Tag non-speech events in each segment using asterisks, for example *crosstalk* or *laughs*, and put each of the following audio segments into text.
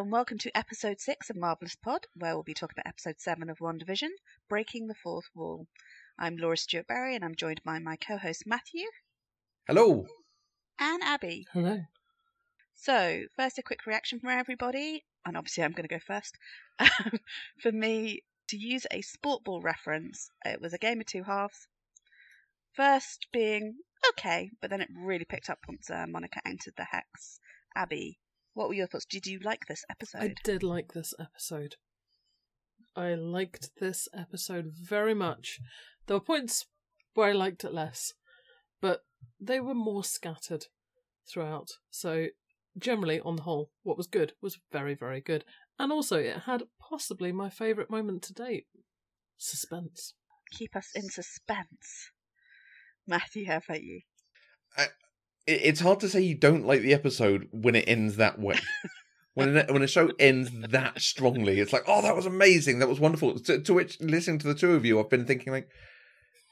Hello and welcome to episode six of Marvelous Pod, where we'll be talking about episode seven of WandaVision, Breaking the Fourth Wall. I'm Laura Stewart Berry and I'm joined by my co host Matthew Hello. and Abby. Hello. So, first, a quick reaction from everybody, and obviously, I'm going to go first. *laughs* For me, to use a sport ball reference, it was a game of two halves. First being okay, but then it really picked up once uh, Monica entered the hex. Abby, what were your thoughts? Did you like this episode? I did like this episode. I liked this episode very much. There were points where I liked it less, but they were more scattered throughout. So, generally, on the whole, what was good was very, very good. And also, it had possibly my favourite moment to date suspense. Keep us in suspense. Matthew, how about you? It- It's hard to say you don't like the episode when it ends that way. *laughs* when a, when a show ends that strongly, it's like, oh, that was amazing, that was wonderful. To, to which, listening to the two of you, I've been thinking like,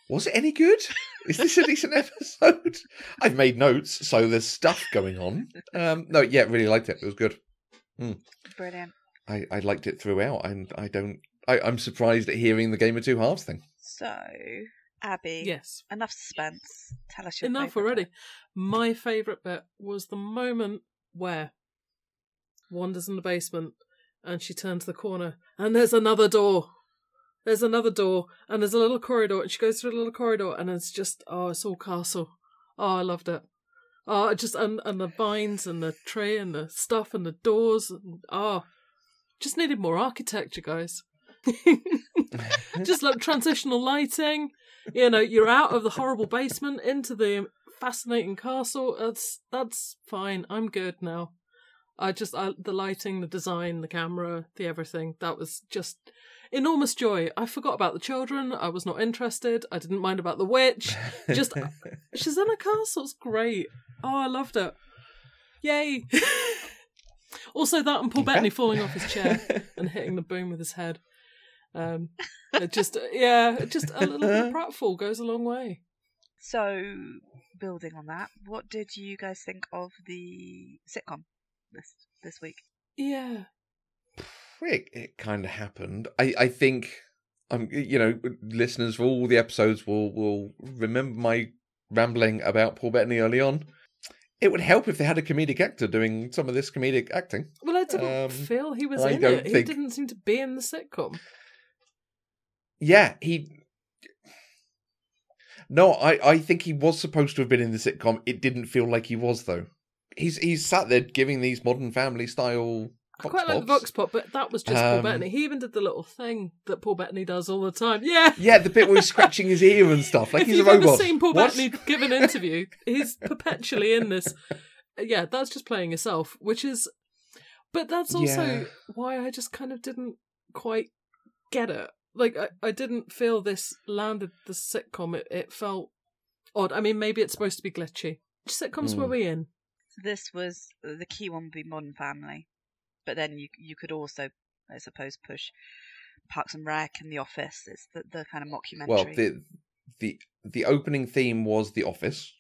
was it any good? Is this a decent episode? *laughs* I've made notes, so there's stuff going on. Um, no, yeah, really liked it. It was good. Mm. Brilliant. I, I liked it throughout, and I don't. I, I'm surprised at hearing the game of two halves thing. So, Abby, Yes. enough suspense. Tell us your Enough already. bit. My favourite bit was the moment where Wanda's in the basement and she turns the corner and there's another door. There's another door and there's a little corridor and she goes through a little corridor and it's just oh it's all castle. Oh I loved it. Oh just and, and the vines and the tree and the stuff and the doors and oh just needed more architecture guys. *laughs* just like transitional lighting. You know, you're out of the horrible basement into the fascinating castle. That's that's fine. I'm good now. I just I, the lighting, the design, the camera, the everything. That was just enormous joy. I forgot about the children. I was not interested. I didn't mind about the witch. Just *laughs* she's in a castle. It's great. Oh, I loved it. Yay! *laughs* also, that and Paul. Bettany falling off his chair and hitting the boom with his head. Um, just yeah, just a little bit of *laughs* pratfall goes a long way. So, building on that, what did you guys think of the sitcom this this week? Yeah, it, it kind of happened. I, I think I'm you know listeners for all the episodes will will remember my rambling about Paul Bettany early on. It would help if they had a comedic actor doing some of this comedic acting. well, I didn't Um, feel he was I in don't it. He didn't seem to be in the sitcom. Yeah, he. No, I, I think he was supposed to have been in the sitcom. It didn't feel like he was though. He's he's sat there giving these modern family style. I quite like the. Vox Pop, but that was just Paul Um, Bettany. He even did the little thing that Paul Bettany does all the time. Yeah. Yeah, the bit where he's scratching his ear and stuff, like if he's a robot. ever seen Paul What? Bettany give an interview, he's perpetually in this. Yeah, that's just playing yourself, which is. But that's also Yeah. why I just kind of didn't quite get it. Like, I, I didn't feel this landed the sitcom. It, it felt odd. I mean, maybe it's supposed to be glitchy. Which sitcoms were Mm. we in? This was the key one would be Modern Family, but then you you could also, I suppose, push Parks and Rec and The Office. It's the, the kind of mockumentary. Well, the the the opening theme was The Office,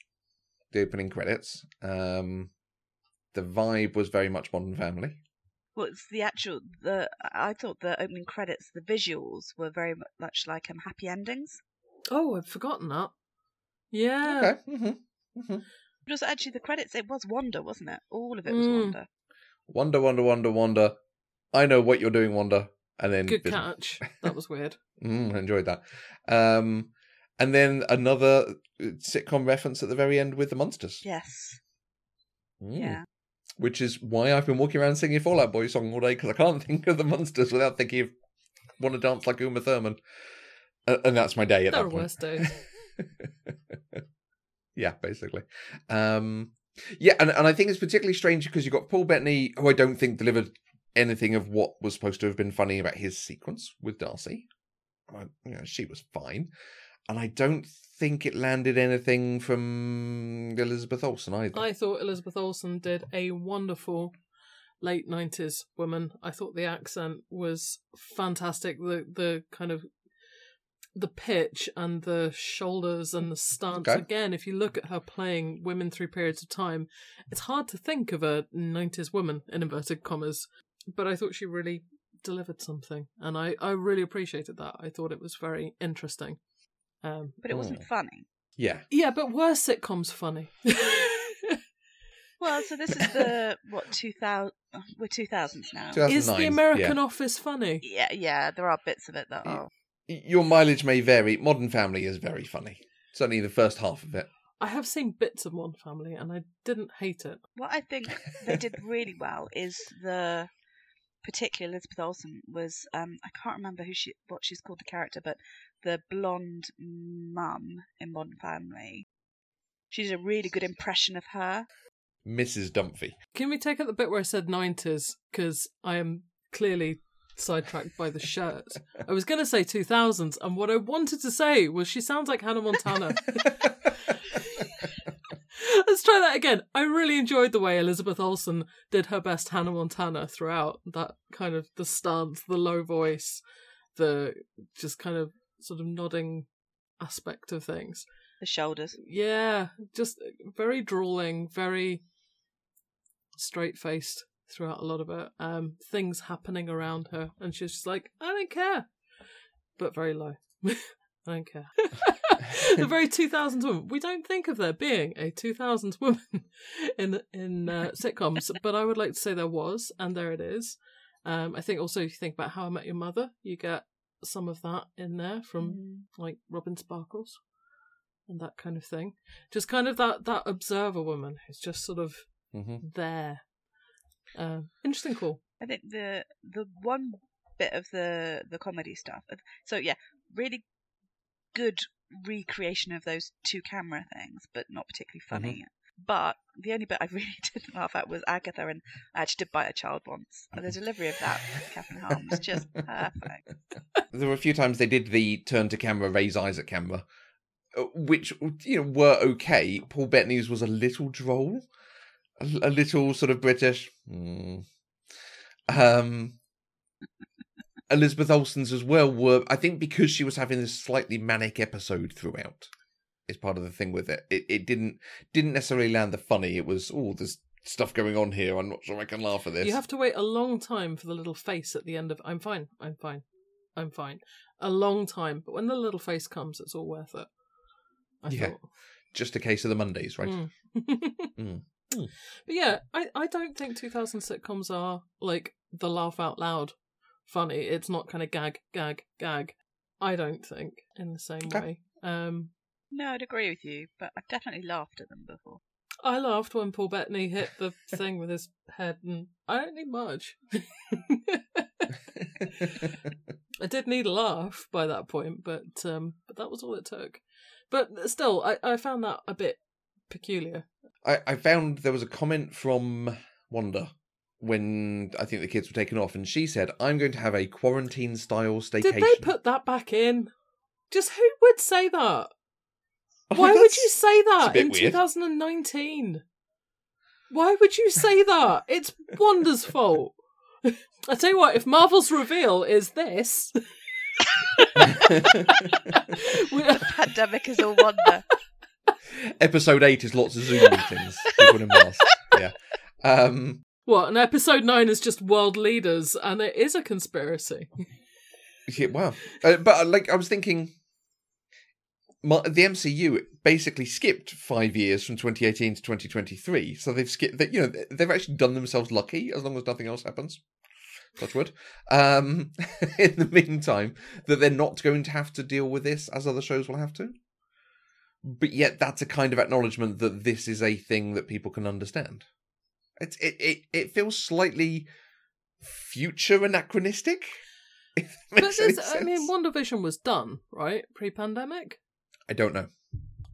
the opening credits. Um, the vibe was very much Modern Family. Well, it's the actual the I thought the opening credits, the visuals were very much like um happy endings. Oh, I'd forgotten that. Yeah. Okay. hmm hmm But also actually the credits, it was Wanda, wasn't it? All of it was Mm. Wanda. Wonder, wonder, wonder, wonder. I know what you're doing, Wanda. And then Good didn't. catch. That was weird. *laughs* Mm, I enjoyed that. Um, and then another uh, sitcom reference at the very end with the monsters. Yes. Mm. Yeah. Which is why I've been walking around singing a Fall Out Boy song all day because I can't *laughs* think of the monsters without thinking of want to dance like Uma Thurman. Uh, and that's my day at that are point. worse *laughs* yeah, basically. Um, yeah, and, and I think it's particularly strange because you've got Paul Bettany, who I don't think delivered anything of what was supposed to have been funny about his sequence with Darcy. I, you know, she was fine. And I don't think it landed anything from Elizabeth Olsen either. I thought Elizabeth Olsen did a wonderful late nineties woman. I thought the accent was fantastic. The the kind of the pitch and the shoulders and the stance. Okay. Again, if you look at her playing women through periods of time, it's hard to think of a nineties woman in inverted commas but I thought she really delivered something, and I I really appreciated that. I thought it was very interesting. Um, But it wasn't Oh. funny. Yeah. yeah, but were sitcoms funny? Well, so this is the *laughs* what two thousand? We're two thousands now. Is the American Office funny? Yeah, yeah. There are bits of it that are. Your mileage may vary. Modern Family is very funny. Certainly the first half of it. I have seen bits of Modern Family, and I didn't hate it. What I think they did *laughs* really well is the particular Elizabeth Olsen was um I can't remember who she what she's called the character, but the blonde mum in Modern Family. She did a really good impression of her. Mrs. Dunphy. Can we take out the bit where I said 90s? Because I am clearly sidetracked by the shirt. I was going to say 2000s, and what I wanted to say was she sounds like Hannah Montana. *laughs* Let's try that again. I really enjoyed the way Elizabeth Olsen did her best Hannah Montana throughout. That kind of the stance, the low voice, the just kind of sort of nodding aspect of things. The shoulders. Yeah, just very drooling, very straight faced throughout a lot of it. Um, things happening around her, and she's just like, I don't care, but very low. *laughs* I don't care. *laughs* a very 2000s woman. We don't think of there being a 2000s woman *laughs* in in uh, sitcoms, but I would like to say there was, and there it is. Um, I think also if you think about How I Met Your Mother, you get some of that in there from Mm. like Robin Sparkles and that kind of thing. Just kind of that that observer woman who's just sort of hmm there. Um, interesting call. I think the the one bit of the the comedy stuff. So yeah, really good recreation of those two camera things, but not particularly funny. But the only bit I *laughs* really didn't laugh at was Agatha and I actually did bite a child once. And the delivery of that, Catherine Holmes, just *laughs* perfect. There were a few times they did the turn to camera, raise eyes at camera, uh, which you know were okay. Paul Bettany's was a little droll, a, a little sort of British. Mm. Um, Elizabeth Olsen's as well were, I think, because she was having this slightly manic episode throughout. Is part of the thing with it. It it didn't didn't necessarily land the funny. It was oh, there's stuff going on here. I'm not sure I can laugh at this. You have to wait a long time for the little face at the end of I'm fine, I'm fine, I'm fine. A long time, but when the little face comes, it's all worth it. I Yeah. thought. Just a case of the Mondays, right? Mm. *laughs* Mm. But yeah, I, I don't think 2000 sitcoms are like the laugh out loud funny. It's not kind of gag, gag, gag. I don't think in the same Okay. way. Um, No, I'd agree with you, but I've definitely laughed at them before. I laughed when Paul Bettany hit the thing with his head, and I don't need much. *laughs* I did need a laugh by that point, but um, but that was all it took. But still, I, I found that a bit peculiar. I, I found there was a comment from Wanda when I think the kids were taken off, and she said, "I'm going to have a quarantine style staycation." Did they put that back in? Just who would say that? Oh, Why would you say that in weird. 2019? Why would you say that? It's Wanda's *laughs* fault. I tell you what, if Marvel's reveal is this, we- *laughs* *laughs* Pandemic is all Wanda. Episode eight is lots of Zoom meetings. People in masks. Yeah. Um, what? And episode nine is just world leaders, and it is a conspiracy. yeah, wow. Uh, but uh, like, I was thinking, my, the MCU basically skipped five years from 2018 to 2023, so they've skipped. They, you know, they've actually done themselves lucky as long as nothing else happens. Touch wood. Um, *laughs* in the meantime, that they're not going to have to deal with this as other shows will have to. But yet, that's a kind of acknowledgement that this is a thing that people can understand. It's it it, it feels slightly future anachronistic. *laughs* But this, I mean. WandaVision was done, right? Pre pandemic? I don't know.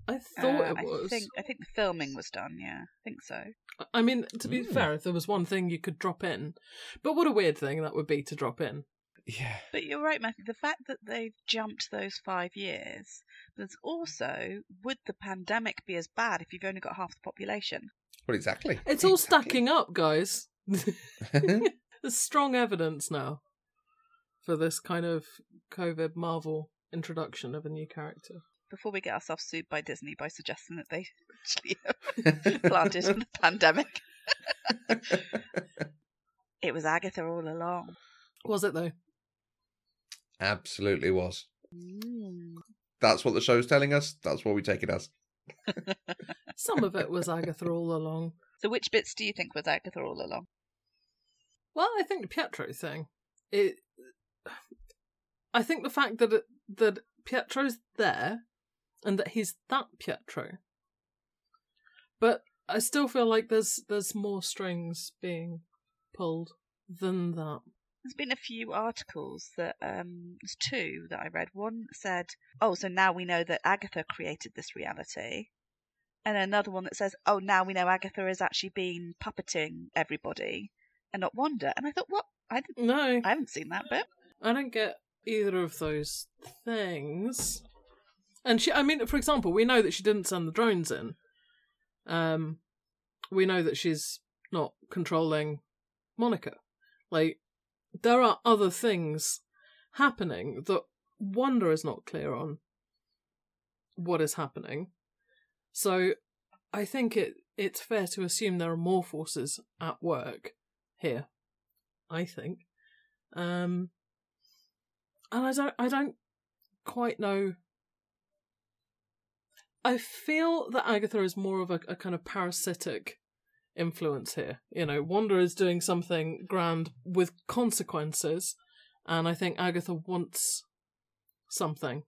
I thought Uh, it was. I think I think the filming was done. Yeah, I think so. I mean, to be Mm. fair, if there was one thing you could drop in, but what a weird thing that would be to drop in. Yeah. But you're right, Matthew. The fact that they've jumped those five years, there's also would the pandemic be as bad if you've only got half the population? Well, exactly. It's all stacking up, guys. *laughs* *laughs* There's strong evidence now for this kind of COVID Marvel introduction of a new character. Before we get ourselves sued by Disney by suggesting that they *laughs* actually *laughs* have planted the pandemic. It was Agatha all along. Was it though? Absolutely was. Mm. That's what the show's telling us. That's what we take it as. *laughs* Some of it was Agatha all along. So, which bits do you think was Agatha all along? Well, I think the Pietro thing. It. I think the fact that it, that Pietro's there, and that he's that Pietro. But I still feel like there's there's more strings being pulled than that. There's been a few articles that um there's two that I read. One said, "Oh, so now we know that Agatha created this reality," and another one that says, "Oh, now we know Agatha has actually been puppeting everybody and not Wanda." And I thought, what? I didn't. No, I haven't seen that bit. I don't get either of those things. And she, I mean, for example, we know that she didn't send the drones in. Um, we know that she's not controlling Monica. Like, there are other things happening that Wanda is not clear on what is happening. So, I think it it's fair to assume there are more forces at work here. I think. Um, and I don't I don't quite know. I feel that Agatha is more of a, a kind of parasitic influence here. You know, Wanda is doing something grand with consequences, and I think Agatha wants something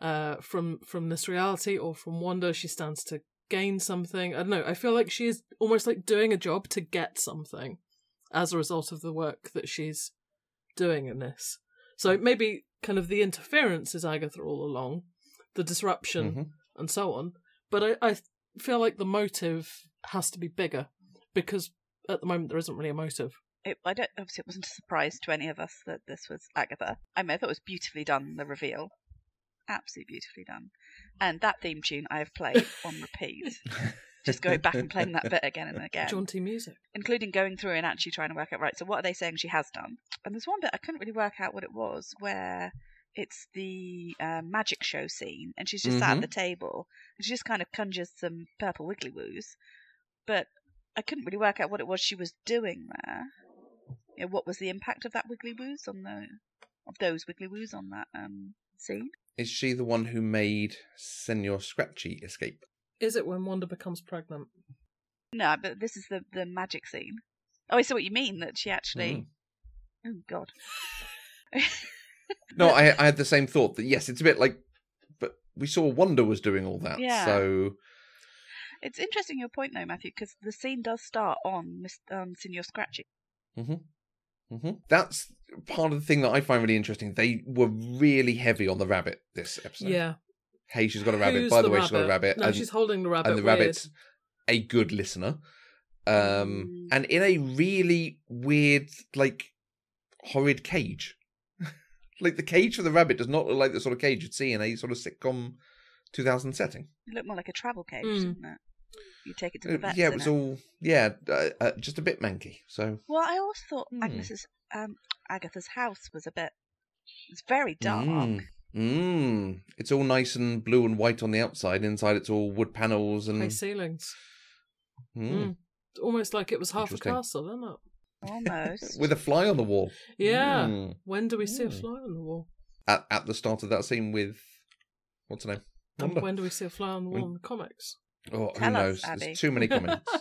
uh, from from this reality or from Wanda. She stands to gain something. I don't know. I feel like she is almost like doing a job to get something as a result of the work that she's doing in this. So maybe kind of the interference is Agatha all along, the disruption Mhm. and so on. But I, I feel like the motive has to be bigger because at the moment there isn't really a motive. It, I don't. Obviously, it wasn't a surprise to any of us that this was Agatha. I mean, I thought it was beautifully done. The reveal, absolutely beautifully done, and that theme tune I have played *laughs* on repeat. *laughs* Just going back and playing that bit again and again. Jaunty music. including going through and actually trying to work out right. So what are they saying she has done? And there's one bit I couldn't really work out what it was, where it's the uh, magic show scene, and she's just sat Mhm. at the table and she just kind of conjures some purple wiggly woos, but I couldn't really work out what it was she was doing there. You know, what was the impact of that wiggly woos on the of those wiggly woos on that um scene? Is she the one who made Senor Scratchy escape? Is it when Wanda becomes pregnant? No, but this is the the magic scene. Oh, I see what you mean. That she actually. Mm. Oh God. *laughs* No, I, I had the same thought that yes, it's a bit like, but we saw Wanda was doing all that. Yeah. So It's interesting your point though, Matthew, because the scene does start on Miss um, Senor Scratchy. Mm-hmm. that's part of the thing that I find really interesting. They were really heavy on the rabbit this episode. yeah. Hey, she's got a rabbit. Who's By the, way, she's got a rabbit. No, and, she's holding the rabbit. and the weird. rabbit's a good listener. Um, Mm. and in a really weird, like, horrid cage. Like the cage for the rabbit does not look like the sort of cage you'd see in a sort of sitcom 2000 setting. It looked more like a travel cage, Mm. didn't it? You take it to the Uh, vet. yeah, it was all yeah, uh, uh, just a bit manky. So Well, I always thought. Agnes's um, Agatha's house was a bit. It's very dark. Mm. Mm. It's all nice and blue and white on the outside. Inside, it's all wood panels and High ceilings. Mm. Mm. Almost like it was half a castle, isn't it? Almost. with a fly on the wall. Yeah. Mm. When do we see a Mm. fly on the wall? At at the start of that scene with what's her name? And Wanda. when do we see a fly on the wall When- in the comics? Oh, who Tell us, knows? Abby. There's too many *laughs* comments.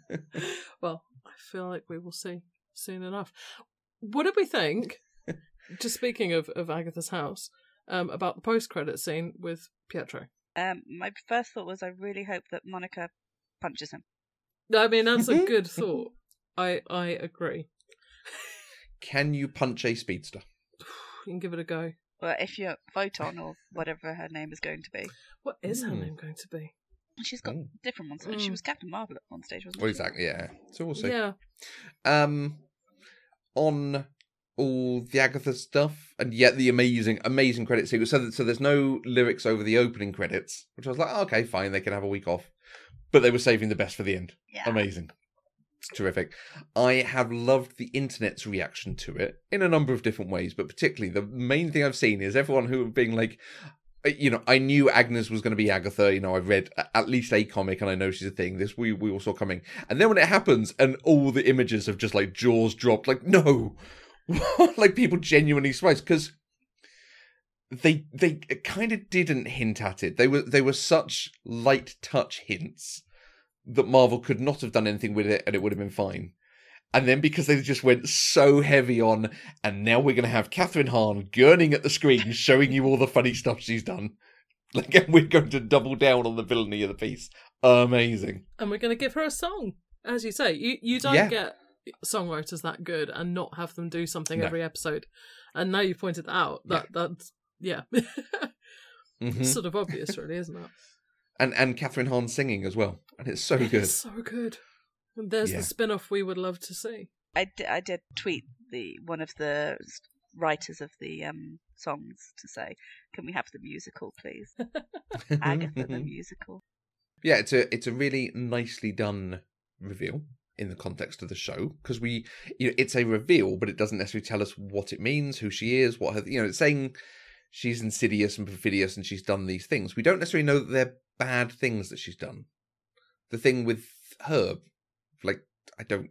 *laughs* well, I feel like we will see soon enough. What did we think? *laughs* just speaking of, of Agatha's house, um, about the post credit scene with Pietro. um, my first thought was I really hope that Monica punches him. I mean, that's a good thought. I I agree. Can you punch a speedster? *sighs* You can give it a go. Well, if you're Photon or whatever her name is going to be. What is her Hmm. name going to be? She's got Mm. different ones. She Mm. was Captain Marvel at one stage, wasn't Well, she? exactly. Yeah. So we'll see. Yeah. Um, on all the Agatha stuff, and yet the amazing, amazing credit sequence. So, that, so there's no lyrics over the opening credits, which I was like, oh, okay, fine, they can have a week off. But they were saving the best for the end. Yeah. Amazing. It's terrific. I have loved the internet's reaction to it in a number of different ways, but particularly the main thing I've seen is everyone who were being like, uh, you know, I knew Agnes was going to be Agatha. You know, I've read at least a comic, and I know she's a thing. This we we all saw coming. And then when it happens, and all the images have just like jaws dropped, like no, *laughs* like people genuinely surprised because they they kind of didn't hint at it. They were they were such light touch hints that Marvel could not have done anything with it, and it would have been fine. And then because they just went so heavy on, and now we're going to have Kathryn Hahn gurning at the screen, *laughs* showing you all the funny stuff she's done. *laughs* Like, and we're going to double down on the villainy of the piece. Amazing. And we're going to give her a song. As you say, you, you don't Yeah. get songwriters that good and not have them do something No. every episode. And now you've pointed that out. That That's, yeah. *laughs* hmm sort of obvious, really, isn't it? And and Kathryn Hahn singing as well, and it's so good. So good. And there's Yeah. the spin off we would love to see. I did, I did tweet the one of the writers of the um, songs to say, "Can we have the musical, please? *laughs* Agatha the *laughs* musical." yeah, it's a it's a really nicely done reveal in the context of the show because we you know it's a reveal, but it doesn't necessarily tell us what it means, who she is, what her you know it's saying she's insidious and perfidious and she's done these things. We don't necessarily know that they're bad things that she's done. The thing with Herb, like I don't.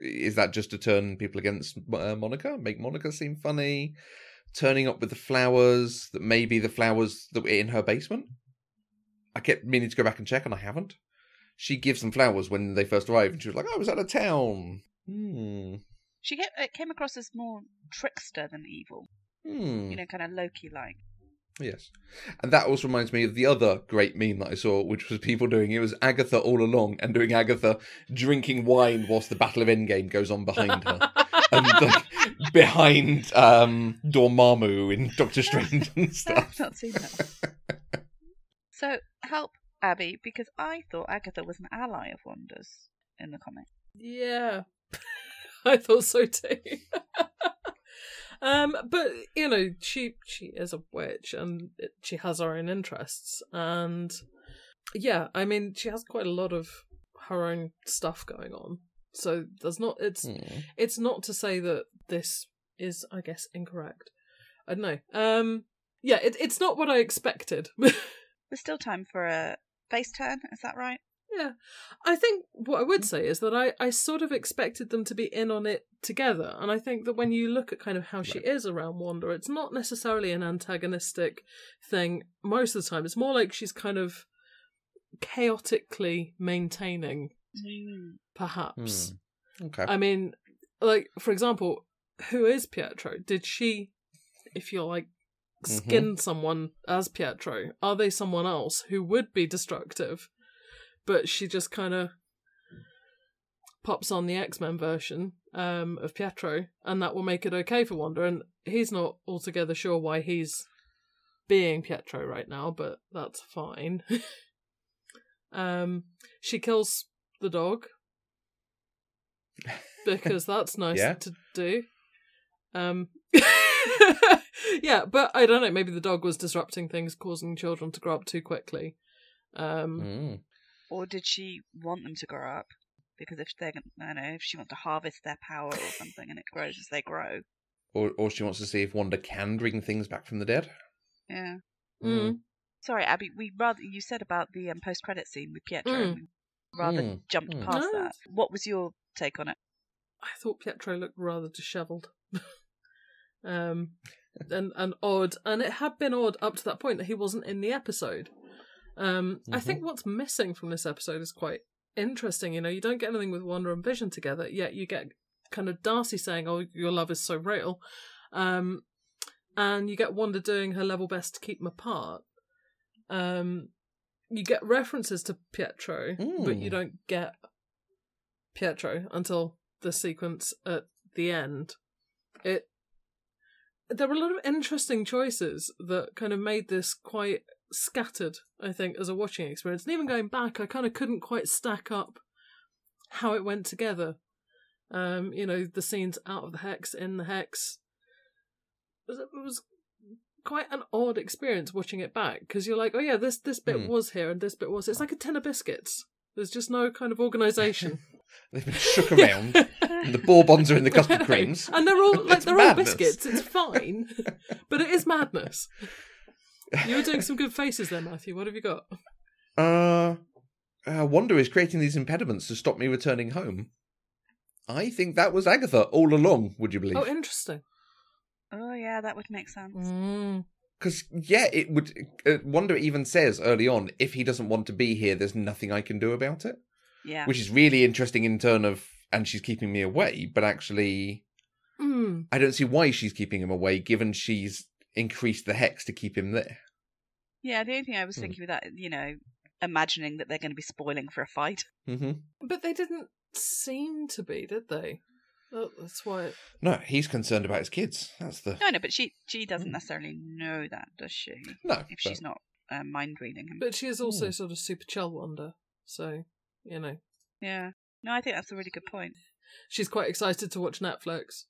Is that just to turn people against uh, Monica? Make Monica seem funny? Turning up with the flowers that maybe the flowers that were in her basement? I kept meaning to go back and check, and I haven't. She gives them flowers when they first arrive, and she was like, "I was out of town." Hmm. She came, it came across as more trickster than evil. Hmm. You know, kind of Loki like. Yes. And that also reminds me of the other great meme that I saw, which was people doing it was Agatha all along and doing Agatha drinking wine whilst the Battle of Endgame goes on behind her. *laughs* and like, behind um Dormammu in Doctor Strange and stuff. I've not seen that. so help Abby because I thought Agatha was an ally of Wanda's in the comic. Yeah. *laughs* I thought so too. *laughs* um, but you know, she she is a witch and she has her own interests, and yeah, I mean, she has quite a lot of her own stuff going on. So there's not it's Hmm. it's not to say that this is, I guess, incorrect. I don't know. Um, yeah, it, it's not what I expected. *laughs* There's still time for a face turn. Is that right? Yeah. I think what I would say is that I, I sort of expected them to be in on it together. And I think that when you look at kind of how she is around Wanda, it's not necessarily an antagonistic thing most of the time. It's more like she's kind of chaotically maintaining, perhaps. Hmm. Okay. I mean, like, for example, who is Pietro? Did she, if you're like, mm-hmm. skin someone as Pietro? Are they someone else who would be destructive? But she just kind of pops on the X Men version um, of Pietro, and that will make it okay for Wanda. And he's not altogether sure why he's being Pietro right now, but that's fine. *laughs* um, she kills the dog *laughs* because that's nice Yeah. to do. Um, *laughs* yeah, but I don't know. Maybe the dog was disrupting things, causing children to grow up too quickly. Um, Hmm. Or did she want them to grow up? Because if they're, gonna- I don't know, if she wants to harvest their power or something and it grows as they grow. Or or she wants to see if Wanda can bring things back from the dead. Yeah. mm. Sorry, Abby. We rather you said about the um, post-credit scene with Pietro. Mm. we rather Mm. jumped Mm. past No. that. What was your take on it? I thought Pietro looked rather dishevelled. *laughs* um, and and odd, and it had been odd up to that point that he wasn't in the episode. Um, I think what's missing from this episode is quite interesting. You know, you don't get anything with Wanda and Vision together, yet you get kind of Darcy saying, "Oh, your love is so real," um, and you get Wanda doing her level best to keep them apart. Um, you get references to Pietro, but you Mm. don't get Pietro until the sequence at the end. It there were a lot of interesting choices that kind of made this quite scattered, I think, as a watching experience. And even going back, I kind of couldn't quite stack up how it went together. Um, you know, the scenes out of the hex, in the hex. It was, it was quite an odd experience watching it back because you're like, oh yeah, this this bit Hmm. was here and this bit was. It's like a tin of biscuits. There's just no kind of organisation. *laughs* They've been shook *laughs* around. and the bourbons are in the *laughs* custard creams. and they're all like It's they're madness. all biscuits. It's fine, but it is madness. You were doing some good faces there, Matthew. What have you got? Uh, uh, Wanda is creating these impediments to stop me returning home. I think that was Agatha all along. Would you believe? Oh, interesting. Oh yeah, that would make sense. Mm. Because yeah, it would. Uh, Wanda even says early on, if he doesn't want to be here, there's nothing I can do about it. Yeah. Which is really interesting in turn of, and she's keeping me away. But actually, Mm. I don't see why she's keeping him away, given she's increased the hex to keep him there. Yeah, the only thing I was Hmm. thinking with that, you know, imagining that they're going to be spoiling for a fight. hmm But they didn't seem to be, did they? Oh, that's why. It... No, he's concerned about his kids. That's the No, no, but she she doesn't Hmm. necessarily know that, does she? no. If she's not uh, mind reading him. But she is also Hmm. sort of super chill Wanda, so you know yeah. No, I think that's a really good point. she's quite excited to watch Netflix,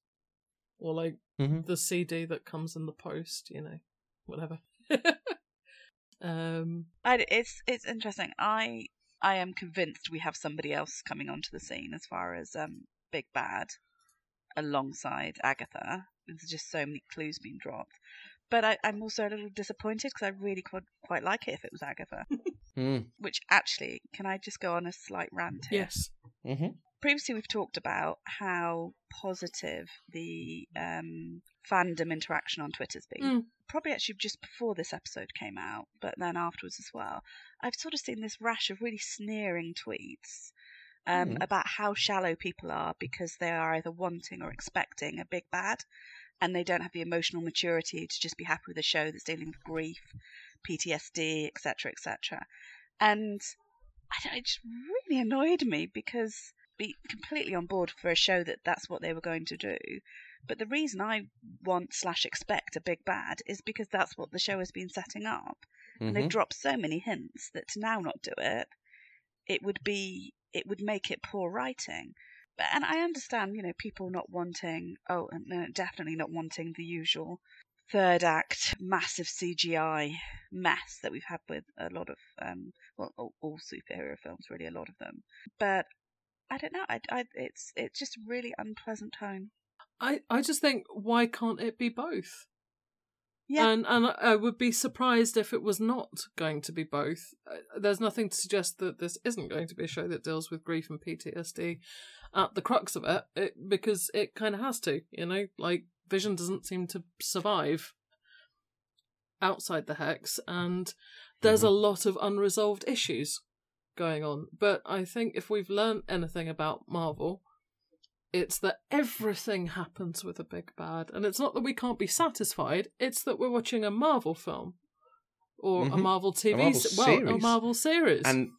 or like hmm the CD that comes in the post. You know, whatever. *laughs* um. I, it's it's interesting. I I am convinced we have somebody else coming onto the scene as far as um Big Bad alongside Agatha. There's just so many clues being dropped. But I, I'm also a little disappointed because I really quite, quite like it if it was Agatha. *laughs* Mm. Which actually, can I just go on a slight rant here? Yes. hmm previously we've talked about how positive the um, fandom interaction on Twitter's been. Mm. Probably actually just before this episode came out, but then afterwards as well. I've sort of seen this rash of really sneering tweets um, Mm. about how shallow people are because they are either wanting or expecting a big bad, and they don't have the emotional maturity to just be happy with a show that's dealing with grief, PTSD, etc., etc. And I don't, it just really annoyed me because be completely on board for a show that that's what they were going to do. But the reason I want slash expect a big bad is because that's what the show has been setting up, and hmm they've dropped so many hints that to now not do it, it would be it would make it poor writing. But and I understand, you know, people not wanting oh, and no, definitely not wanting the usual third act massive CGI mess that we've had with a lot of um well all, all superhero films really a lot of them. But I don't know. I, I, it's it's just a really unpleasant tone. I I just think why can't it be both? Yeah. And and I would be surprised if it was not going to be both. Uh, There's nothing to suggest that this isn't going to be a show that deals with grief and PTSD at the crux of it, it because it kind of has to, you know, like Vision doesn't seem to survive outside the hex and there's a lot of unresolved issues going on. But I think if we've learned anything about Marvel, it's that everything happens with a big bad. And it's not that we can't be satisfied, it's that we're watching a Marvel film. Or a Mhm. Marvel TV Marvel se- well, a. Marvel series. And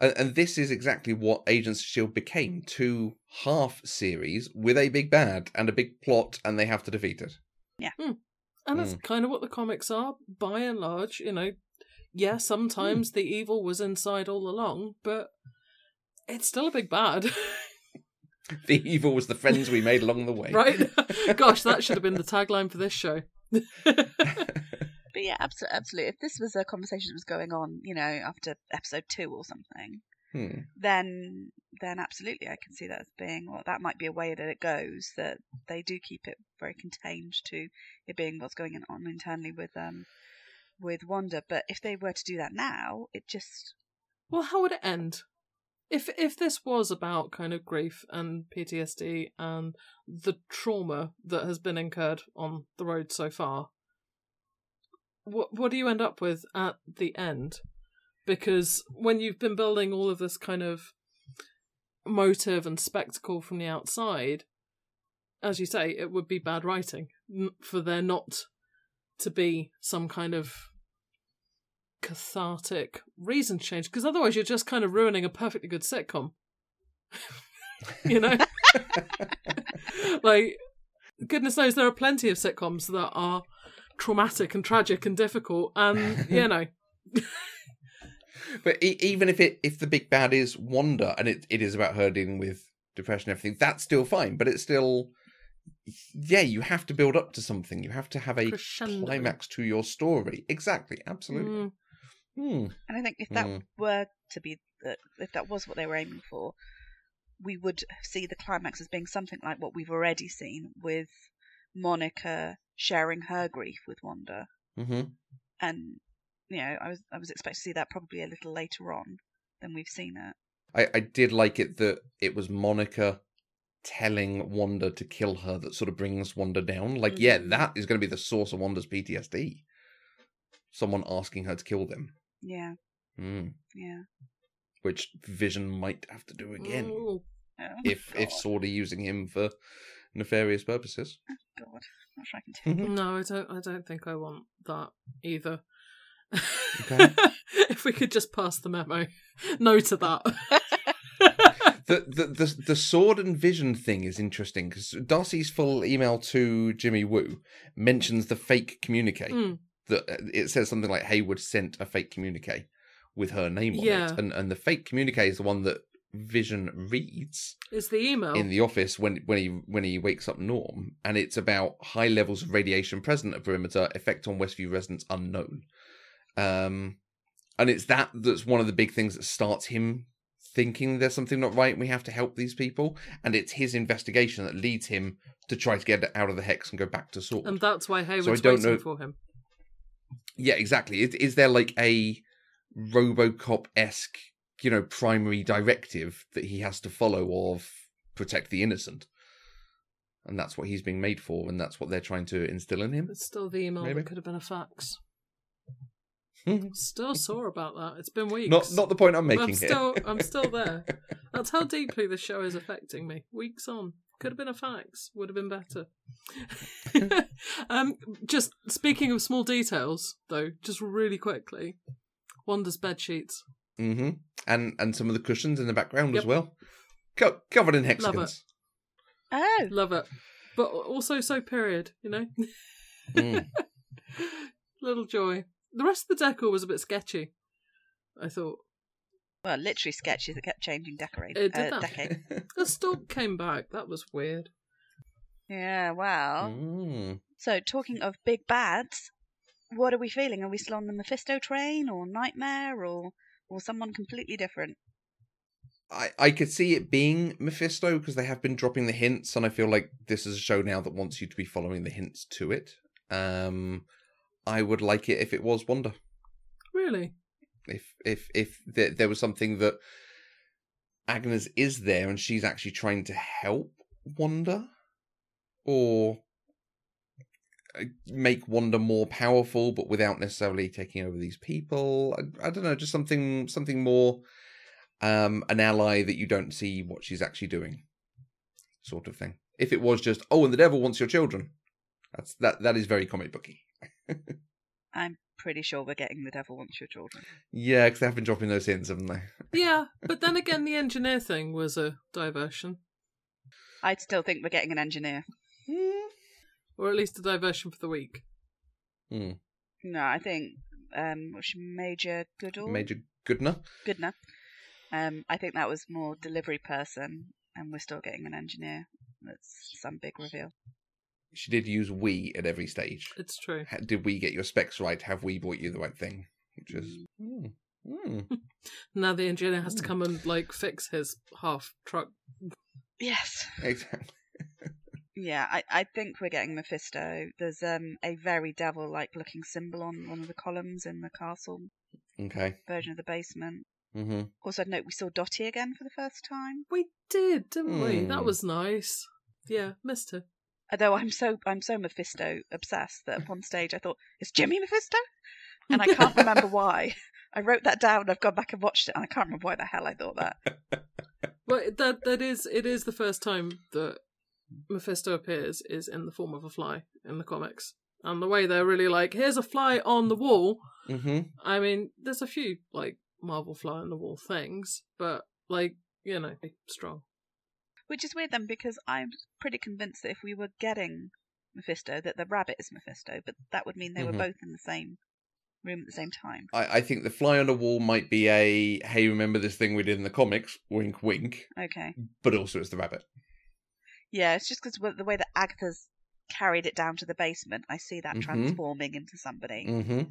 and and this is exactly what Agents of Shield became: two half series with a big bad and a big plot, and they have to defeat it. Yeah. And that's Mm. kind of what the comics are, by and large. You know, yeah, sometimes the evil was inside all along, but it's still a big bad, *laughs* The evil was the friends we made along the way, right? *laughs* Gosh, that should have been the tagline for this show. But yeah, absolutely, absolutely. If this was a conversation that was going on, you know, after episode two or something, Hmm. then then absolutely, I can see that as being well, that might be a way that it goes. That they do keep it very contained to it being what's going on internally with um with Wanda. But if they were to do that now, it just Well, how would it end? If if this was about kind of grief and PTSD and the trauma that has been incurred on the road so far, what what do you end up with at the end? Because when you've been building all of this kind of motive and spectacle from the outside, as you say, it would be bad writing for there not to be some kind of cathartic reason change because otherwise you're just kind of ruining a perfectly good sitcom *laughs* you know *laughs* like goodness knows there are plenty of sitcoms that are traumatic and tragic and difficult and you know *laughs* But e- even if it if the big bad is Wanda and it, it is about her dealing with depression and everything, that's still fine. But it's still, yeah, you have to build up to something. You have to have a Crescendo. climax to your story. Exactly, absolutely. Mm, Hmm. and I think if that Mm. were to be the, if that was what they were aiming for, we would see the climax as being something like what we've already seen with Monica sharing her grief with Wanda. hmm and you know, I was I was expecting to see that probably a little later on than we've seen it. I, I did like it that it was Monica telling Wanda to kill her that sort of brings Wanda down. Like, yeah, Mhm. that is going to be the source of Wanda's PTSD. Someone asking her to kill them. Yeah, Mm. yeah. Which Vision might have to do again Oh, if if God. Sword are using him for nefarious purposes. God, not sure I can do. No, I don't. I don't think I want that either. Okay. *laughs* if we could just pass the memo, *laughs* no to that. *laughs* the, the the the sword and vision thing is interesting because Darcy's full email to Jimmy Woo mentions the fake communique. Mm, That it says something like Hayward sent a fake communique with her name on Yeah. it, and and the fake communique is the one that Vision reads it's the email. in the office when when he when he wakes up Norm, and it's about high levels of radiation present at perimeter, effect on Westview residents unknown. Um, and it's that that's one of the big things that starts him thinking there's something not right. and We have to help these people, and it's his investigation that leads him to try to get out of the hex and go back to Sword. and that's why Hayward's don't waiting know- for him. Yeah, exactly. Is, is there like a RoboCop esque, you know, primary directive that he has to follow of protect the innocent? And that's what he's being made for, and that's what they're trying to instill in him. It's still the email Maybe. that could have been a fax. Still sore about that. It's been weeks. not not the point I'm making I'm here. still, I'm *laughs* still there. That's how deeply the show is affecting me. Weeks on, could have been a fax. Would have been better. *laughs* um, just speaking of small details, though, just really quickly, Wanda's bed sheets. Mm-hmm. And and some of the cushions in the background as well, Co- covered in Love it. hexagons. Oh, Love it, but also so period. You know, Mm. *laughs* little joy. The rest of the decor was a bit sketchy. I thought well, literally sketches that kept changing decorate. It did uh, that. decade. *laughs* the stalk came back. That was weird. Yeah, well. Mm. So, talking of big bads, what are we feeling? Are we still on the Mephisto train, or Nightmare, or or someone completely different? I, I could see it being Mephisto because they have been dropping the hints, and I feel like this is a show now that wants you to be following the hints to it. Um, I would like it if it was Wanda. Really, If if if there, there was something that Agnes is there and she's actually trying to help Wanda, or uh, make Wanda more powerful, but without necessarily taking over these people. I, I don't know, just something something more um an ally that you don't see what she's actually doing, sort of thing. If it was just oh, and the devil wants your children, that's that that is very comic booky. I'm pretty sure we're getting the devil wants your children. Yeah, because they have been dropping those hints, haven't they? *laughs* yeah. But then again, the engineer thing was a diversion, I'd still think we're getting an engineer. or at least a diversion for the week. Hmm. No, I think um, what's Major Goodall? Major Goodner. Goodner. Um, I think that was more delivery person, and we're still getting an engineer. That's some big reveal. She did use we at every stage. It's true. Ha- Did we get your specs right? Have we bought you the right thing? Which is. Mm. Mm. *laughs* Now the engineer has to come and like fix his half truck. Yes. Exactly. Yeah, I, I think we're getting Mephisto. There's um a very devil-like looking symbol on one of the columns in the castle Okay. version of the basement. hmm Also, I'd note we saw Dottie again for the first time. We did, didn't we? Hmm. That was nice. Yeah, missed her. Although I'm so I'm so Mephisto obsessed that upon stage I thought is Jimmy Mephisto, and I can't remember *laughs* why. I wrote that down. I've gone back and watched it, and I can't remember why the hell I thought that. *laughs* But that that is it is the first time that Mephisto appears is in the form of a fly in the comics. And the way they're really like, here's a fly on the wall. hmm I mean, there's a few like Marvel fly on the wall things, but like, you know, strong. Which is weird then, because I'm pretty convinced that if we were getting Mephisto, that the rabbit is Mephisto, but that would mean they Mhm. were both in the same room at the same time. I, I think the fly on the wall might be a hey, remember this thing we did in the comics? Wink, wink. Okay. But also it's the rabbit. Yeah, it's just because the way that Agatha's carried it down to the basement, I see that Mhm. transforming into somebody. hmm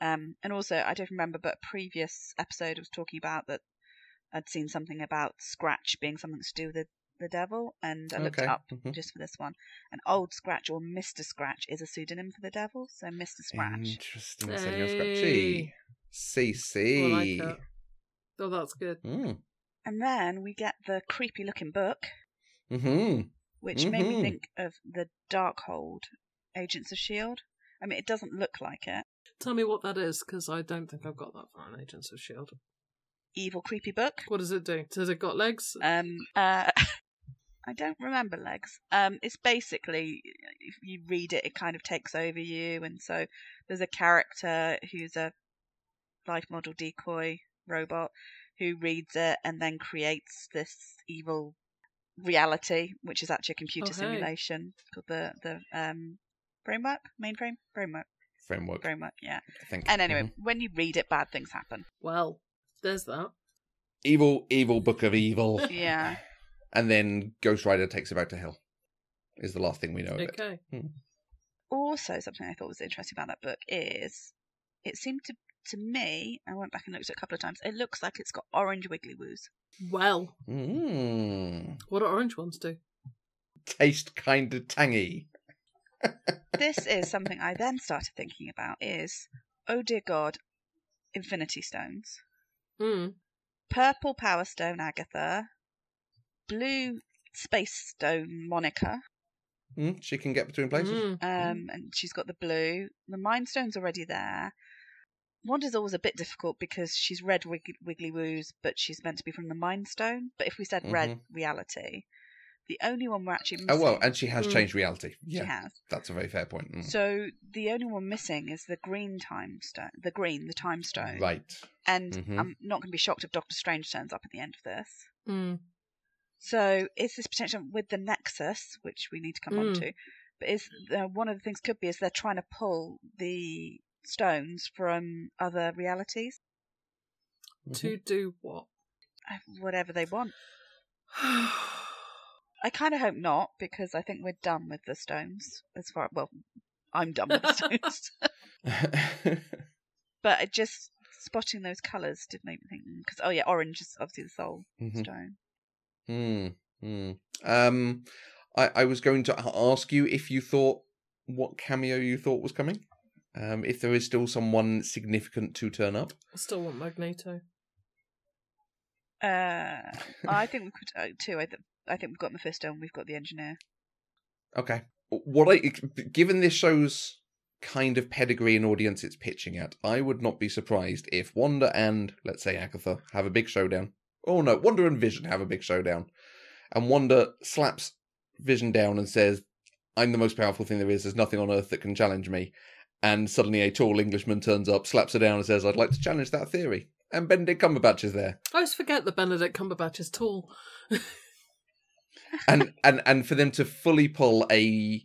Um, and also, I don't remember, but a previous episode was talking about that I'd seen something about Scratch being something to do with the the devil, and I looked Okay. it up Mhm. just for this one. And Old Scratch or Mister Scratch is a pseudonym for the devil, so Mister Scratch. Interesting, Senor Hey. Scratchy. CC. I like that. Oh, that's good. Mm. And then we get the creepy looking book, hmm which made me Mhm. think of the Darkhold Agents of S.H.I.E.L.D. I mean, it doesn't look like it. Tell me what that is, because I don't think I've got that far in Agents of S.H.I.E.L.D. Evil creepy book. What does it do? Does it got legs? Um, uh, I don't remember legs. Um, it's basically if you read it, it kind of takes over you, and so there's a character who's a life model decoy robot who reads it and then creates this evil reality, which is actually a computer Oh, hey. simulation called the the um framework, mainframe, framework, Framework, framework. Yeah. I think. And anyway, Mhm. when you read it, bad things happen. Well, there's that. Evil, evil book of evil. Yeah. *laughs* and then Ghost Rider takes it back to hell. Is the last thing we know of it. Okay. also something I thought was interesting about that book is it seemed to to me, I went back and looked at it a couple of times, it looks like it's got orange wiggly woos. Well, Mm. what do orange ones do? Taste kind of tangy. *laughs* this is something I then started thinking about is oh dear god, Infinity Stones. Mm. Purple Power Stone Agatha. Blue Space Stone Monica. Mm, she can get between places. Mm. Um, and she's got the blue. The Mind Stone's already there. Wanda's always a bit difficult because she's red wig- wiggly woos, but she's meant to be from the Mind Stone. But if we said red Mhm. reality, the only one we're actually Oh well, and she has Mm. changed reality. she has. that's a very fair point. Mm. So the only one missing is the green time stone, the green, the time stone. Right. And Mhm. I'm not going to be shocked if Doctor Strange turns up at the end of this. Mm. So is this potential with the Nexus, which we need to come on Mm. to, but is uh, one of the things could be is they're trying to pull the stones from other realities, To do what? uh, whatever they want. *sighs* I kind of hope not because I think we're done with the stones as far. Well, I'm done with the *laughs* stones, *laughs* but just spotting those colours did make me think because oh yeah, orange is obviously the soul Mhm. stone. Mm, mm. Um, I, I was going to ask you if you thought what cameo you thought was coming. Um, if there is still someone significant to turn up. I still want Magneto. Uh, I think we could uh, too. I, th- I think we've got Mephisto and we've got the engineer. Okay. What I given this show's kind of pedigree and audience it's pitching at, I would not be surprised if Wanda and let's say Agatha have a big showdown. Oh no, Wanda and Vision have a big showdown. And Wanda slaps Vision down and says, I'm the most powerful thing there is, there's nothing on earth that can challenge me. And suddenly a tall Englishman turns up, slaps her down and says, I'd like to challenge that theory. And Benedict Cumberbatch is there. I always forget that Benedict Cumberbatch is tall. and and and for them to fully pull a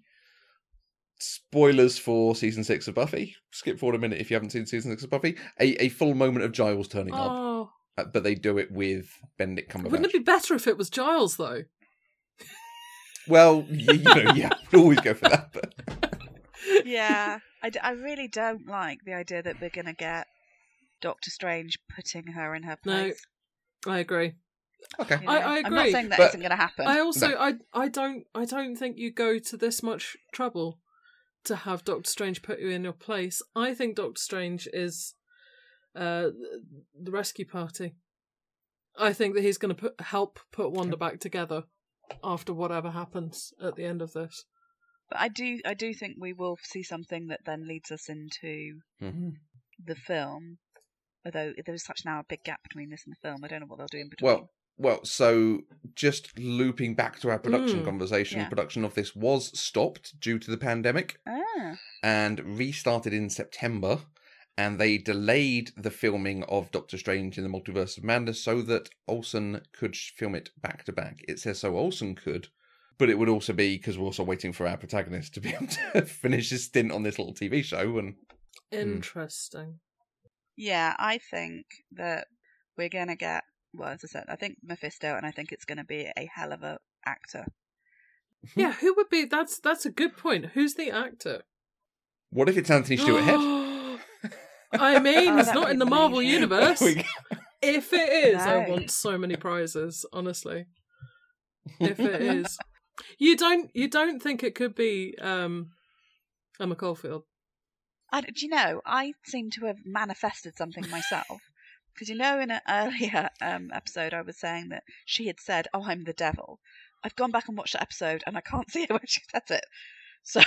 spoilers for season six of Buffy. Skip forward a minute if you haven't seen season six of Buffy. A a full moment of Giles turning up, Oh, uh, Uh, but they do it with Benedict Cumberbatch. wouldn't it be better if it was Giles though? Well, you, you know, yeah, we'd always go for that. But *laughs* yeah, I, d- I really don't like the idea that we're gonna get Doctor Strange putting her in her No, place. I agree. okay, you know? I- I I'm not saying that but- not going to happen. I also No. I I don't I don't think you go to this much trouble to have Doctor Strange put you in your place. I think Doctor Strange is uh the rescue party. I think that he's going to put help put Wanda back together after whatever happens at the end of this. But I do, I do think we will see something that then leads us into Mhm. the film. Although there is such now a big gap between this and the film, I don't know what they'll do in between. well, well. So just looping back to our production Mm, conversation, yeah. production of this was stopped due to the pandemic. ah, and restarted in September. And they delayed the filming of Doctor Strange in the Multiverse of Madness so that Olsen could film it back to back. It says so Olsen could, but it would also be because we're also waiting for our protagonist to be *laughs* able to finish his stint on this little TV show. And hmm. Interesting. yeah, I think that we're gonna get. Well, as I said, I think Mephisto, and I think it's going to be a hell of a actor. Yeah, who would be? That's that's a good point. Who's the actor? what if it's Anthony Stewart Head? *gasps* *gasps* *gasps* I *laughs* mean, Oh, it's not in the Marvel amazing. universe. We- If it is, I want so many prizes. Honestly, *laughs* if it is. You don't you don't think it could be um Emma Caulfield? I, do you know, I seem to have manifested something myself. *laughs* Because you know, in an earlier um, episode, I was saying that she had said, "Oh, I'm the devil." I've gone back and watched the episode, and I can't see where she says it. *laughs*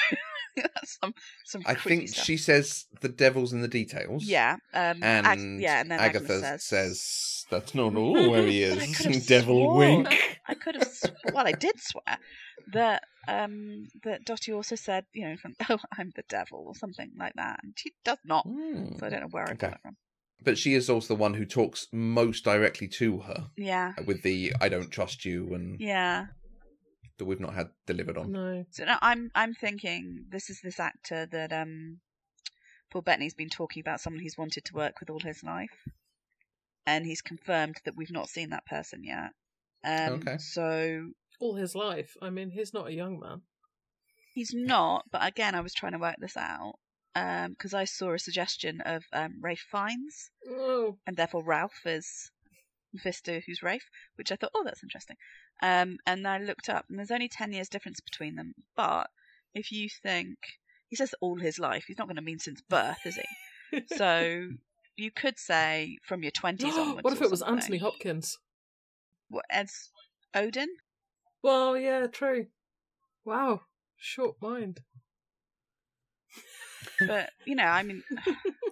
So that's some some. I think stuff. she says the devil's in the details. Yeah. Um, And Ag- yeah, and then Agatha Agnes says, says that's not *laughs* all where he is. Devil sworn- wink. I could have. Sw- well, I did swear that um that Dottie also said, you know, from, *laughs* "Oh, I'm the devil" or something like that, and she does not. Hmm. So I don't know where I got Okay. it from. But she is also the one who talks most directly to her Yeah. with the "I don't trust you" and Yeah. That we've not had delivered on. No. So now I'm I'm thinking this is this actor that um Paul Bettany's been talking about someone he's wanted to work with all his life, and he's confirmed that we've not seen that person yet. Um, Okay. So All his life. I mean, he's not a young man. he's not, but again, I was trying to work this out because I saw a suggestion of um, Rafe Fiennes, Oh. and therefore Ralph is Mephisto, who's Rafe, which I thought, oh, that's interesting. Um, and I looked up, and there's only 10 years difference between them. But if you think, he says all his life, he's not going to mean since birth, is he? *laughs* So you could say from your 20s onwards. *gasps* what if it was something. Anthony Hopkins? What, as Odin? Well, yeah, true. Wow. Short mind. But, you know, I mean,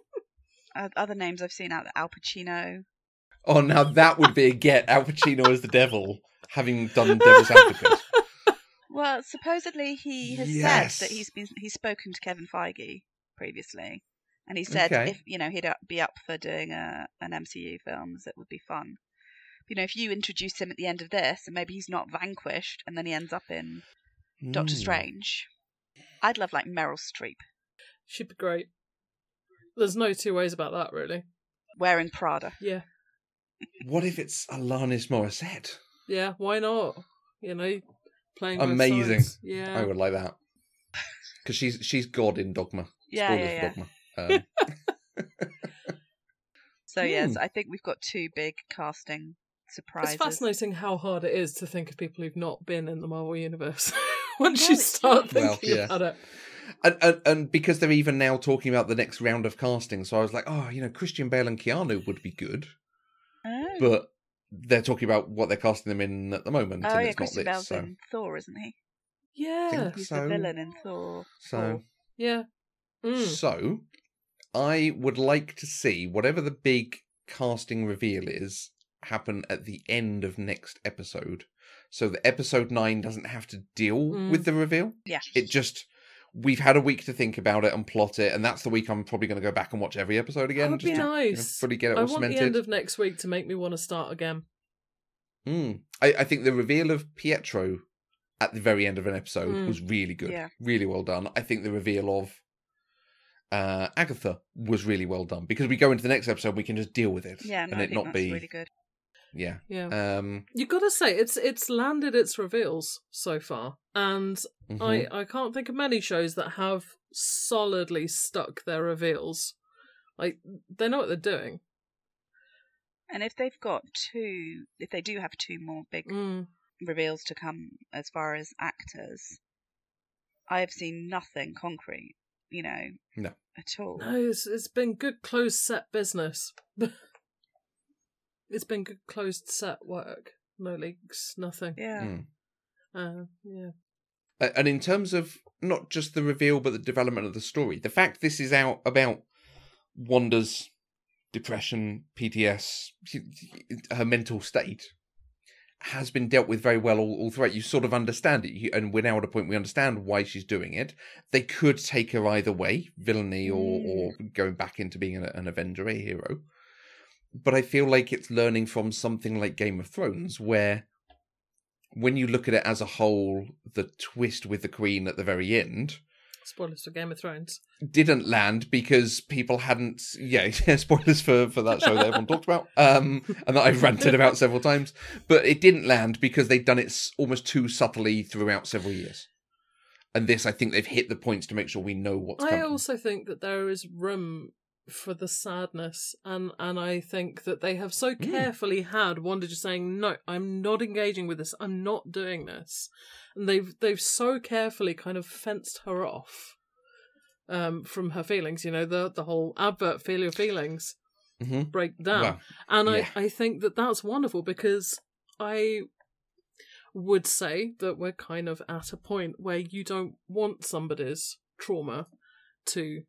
*laughs* other names I've seen out there, Al Pacino. Oh, now that would be a get. Al Pacino as the devil, having done Devil's Advocate. *laughs* Well, supposedly he has Yes. said that he's been he's spoken to Kevin Feige previously, and he said Okay. if you know he'd up- be up for doing a an MCU films, it would be fun. You know, if you introduce him at the end of this, and maybe he's not vanquished, and then he ends up in Doctor Hmm. Strange, I'd love like Meryl Streep She'd be great. There's no two ways about that, really. wearing Prada. Yeah. What if it's Alanis Morissette? Yeah, why not? You know, playing both Amazing. sides. Yeah. I would like that because she's she's God in Dogma. Yeah, Spoilers yeah, yeah. Dogma. Um, So yes, Hmm. I think we've got two big casting surprises. It's fascinating how hard it is to think of people who've not been in the Marvel universe. *laughs* Once Well, you it's- start Well, thinking yeah. about it. and, and and because they're even now talking about the next round of casting, so I was like, oh, you know, Christian Bale and Keanu would be good, but they're talking about what they're casting them in at the moment, oh and yeah, it's not Christian this. Bale's So, in Thor, isn't he? Yeah. Think He's so. the villain in Thor. so, Yeah. Mm. so, I would like to see whatever the big casting reveal is happen at the end of next episode, so that episode nine doesn't have to deal Mm. with the reveal. Yeah. It just we've had a week to think about it and plot it, and that's the week I'm probably going to go back and watch every episode again. That would be just to, you know, nice. fully get it I all want the end of next week to make me want to start again. Mm. I, I think the reveal of Pietro at the very end of an episode Mm. was really good, Yeah. really well done. I think the reveal of uh, Agatha was really well done because we go into the next episode, we can just deal with it, Yeah, no, and I it think not that's be really good. Yeah. Yeah. Um, you got to say it's it's landed its reveals so far, and mhm. I I can't think of many shows that have solidly stuck their reveals. Like they know what they're doing. And if they've got two, if they do have two more big Mm. reveals to come as far as actors, I have seen nothing concrete, you know, No. at all. No, it's it's been good closed set business. *laughs* it's been good closed set work. No leaks, nothing. Yeah. Mm. Uh, yeah. And in terms of not just the reveal, but the development of the story, the fact this is out about Wanda's depression, PTS, her mental state, has been dealt with very well all, all throughout. You sort of understand it, you, and we're now at a point we understand why she's doing it. They could take her either way, villainy or, or going back into being an, an Avenger, a hero. But I feel like it's learning from something like Game of Thrones, where when you look at it as a whole, the twist with the Queen at the very end Spoilers for Game of Thrones. didn't land because people hadn't. *laughs* Yeah, spoilers for for that show that everyone talked about, um, and that I've ranted about several times. But it didn't land because they'd done it almost too subtly throughout several years. And this, I think, they've hit the points to make sure we know what's I coming. also think that there is room for the sadness and and I think that they have so Hmm. carefully had Wanda just saying no I'm not engaging with this I'm not doing this and they've they've so carefully kind of fenced her off um from her feelings you know the the whole advert feel your feelings hmm break down Well, and yeah. I I think that that's wonderful because I would say that we're kind of at a point where you don't want somebody's trauma to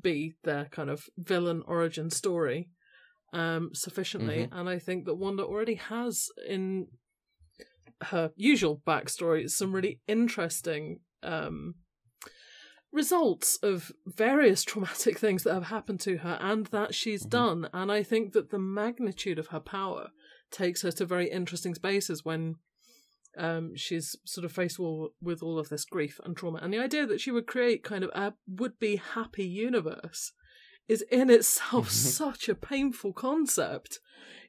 be their kind of villain origin story um sufficiently. And i think that wanda already has in her usual backstory some really interesting um results of various *laughs* traumatic things that have happened to her and that she's Mhm. done. And i think that the magnitude of her power takes her to very interesting spaces when um, she's sort of faced with all of this grief and trauma. And the idea that she would create kind of a would be happy universe is in itself *laughs* such a painful concept.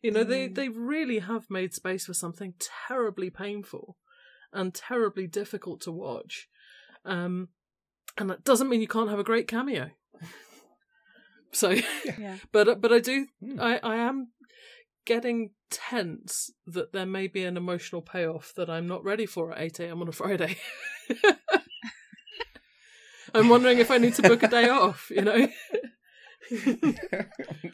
You know, they, they really have made space for something terribly painful and terribly difficult to watch. Um, and that doesn't mean you can't have a great cameo. *laughs* So, Yeah. *laughs* but but I do Hmm. I, I am getting tense that there may be an emotional payoff that I'm not ready for at 8 a.m. on a Friday. *laughs* I'm wondering if I need to book a day off, you know? *laughs*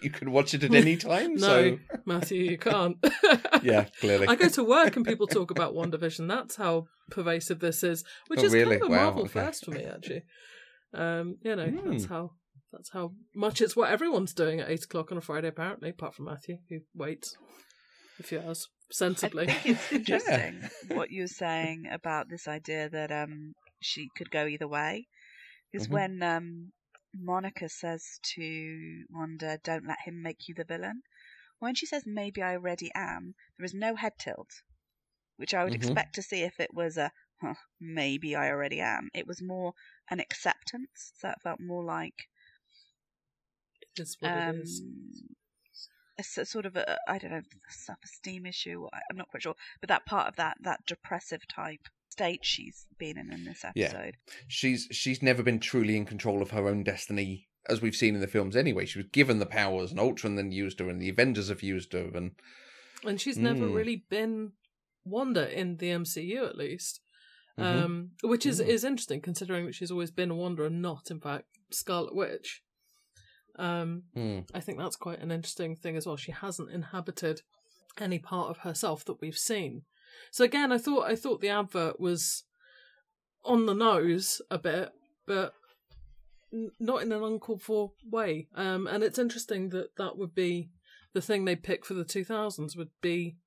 you can watch it at any time. no, So Matthew, you can't. *laughs* yeah, clearly. I go to work and people talk about WandaVision. That's how pervasive this is, which Oh, is really? kind of a Wow, Marvel okay. first for me, actually. Um, you know, that's Hmm. how that's how much it's what everyone's doing at eight o'clock on a Friday, apparently, apart from Matthew, who waits a few hours sensibly. I think it's *laughs* interesting what you were saying about this idea that um she could go either way. Because Mhm. when um Monica says to Wanda, "Don't let him make you the villain," when she says, "Maybe I already am," there is no head tilt, which I would Mhm. expect to see if it was a huh, "Maybe I already am." It was more an acceptance. So it felt more like is what um, it is. a s- sort of a I don't know self-esteem issue. I- I'm not quite sure, but that part of that that depressive type state she's been in in this episode. Yeah. episode. she's she's never been truly in control of her own destiny, as we've seen in the films. Anyway, she was given the powers, and Ultron then used her, and the Avengers have used her, and And she's never Mm. really been Wanda in the MCU, at least. Mhm. Um, which is, Mm. is interesting considering that she's always been a Wanda and not, in fact, Scarlet Witch. Um, Hmm. I think that's quite an interesting thing as well. She hasn't inhabited any part of herself that we've seen. So again, I thought I thought the advert was on the nose a bit, but n- not in an uncalled for way. Um, and it's interesting that that would be the thing they pick for the 2000s would be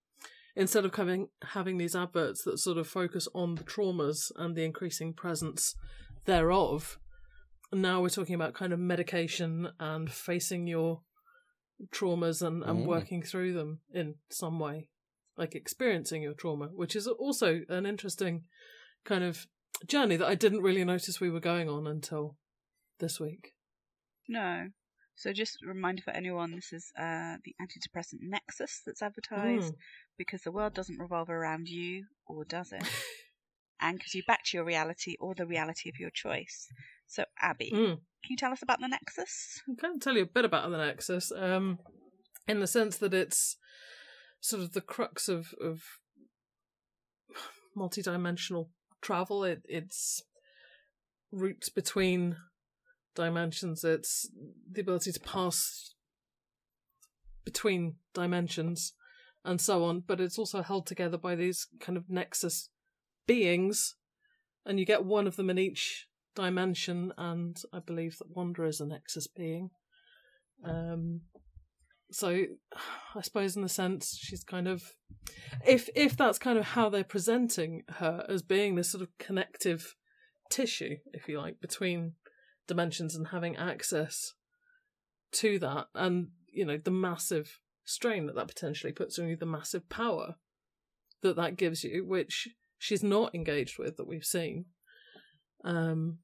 instead of having having these adverts that sort of focus on the traumas and the increasing presence thereof now we're talking about kind of medication and facing your traumas and, and Mm. working through them in some way like experiencing your trauma which is also an interesting kind of journey that i didn't really notice we were going on until this week No. So just a reminder for anyone, this is uh, the antidepressant Nexus that's advertised Mm. because the world doesn't revolve around you, or does it? *laughs* Anchors you back to your reality or the reality of your choice. So Abby, Mm. can you tell us about the Nexus? I can tell you a bit about the Nexus, um, in the sense that it's sort of the crux of of multi-dimensional travel. It it's routes between dimensions. It's the ability to pass between dimensions and so on. But it's also held together by these kind of Nexus beings, and you get one of them in each dimension, and I believe that Wanda is a Nexus being. Um, so I suppose in a sense she's kind of, if if that's kind of how they're presenting her as being this sort of connective tissue, if you like, between dimensions and having access to that, and you know the massive strain that that potentially puts on you, the massive power that that gives you, which she's not engaged with that we've seen. Um,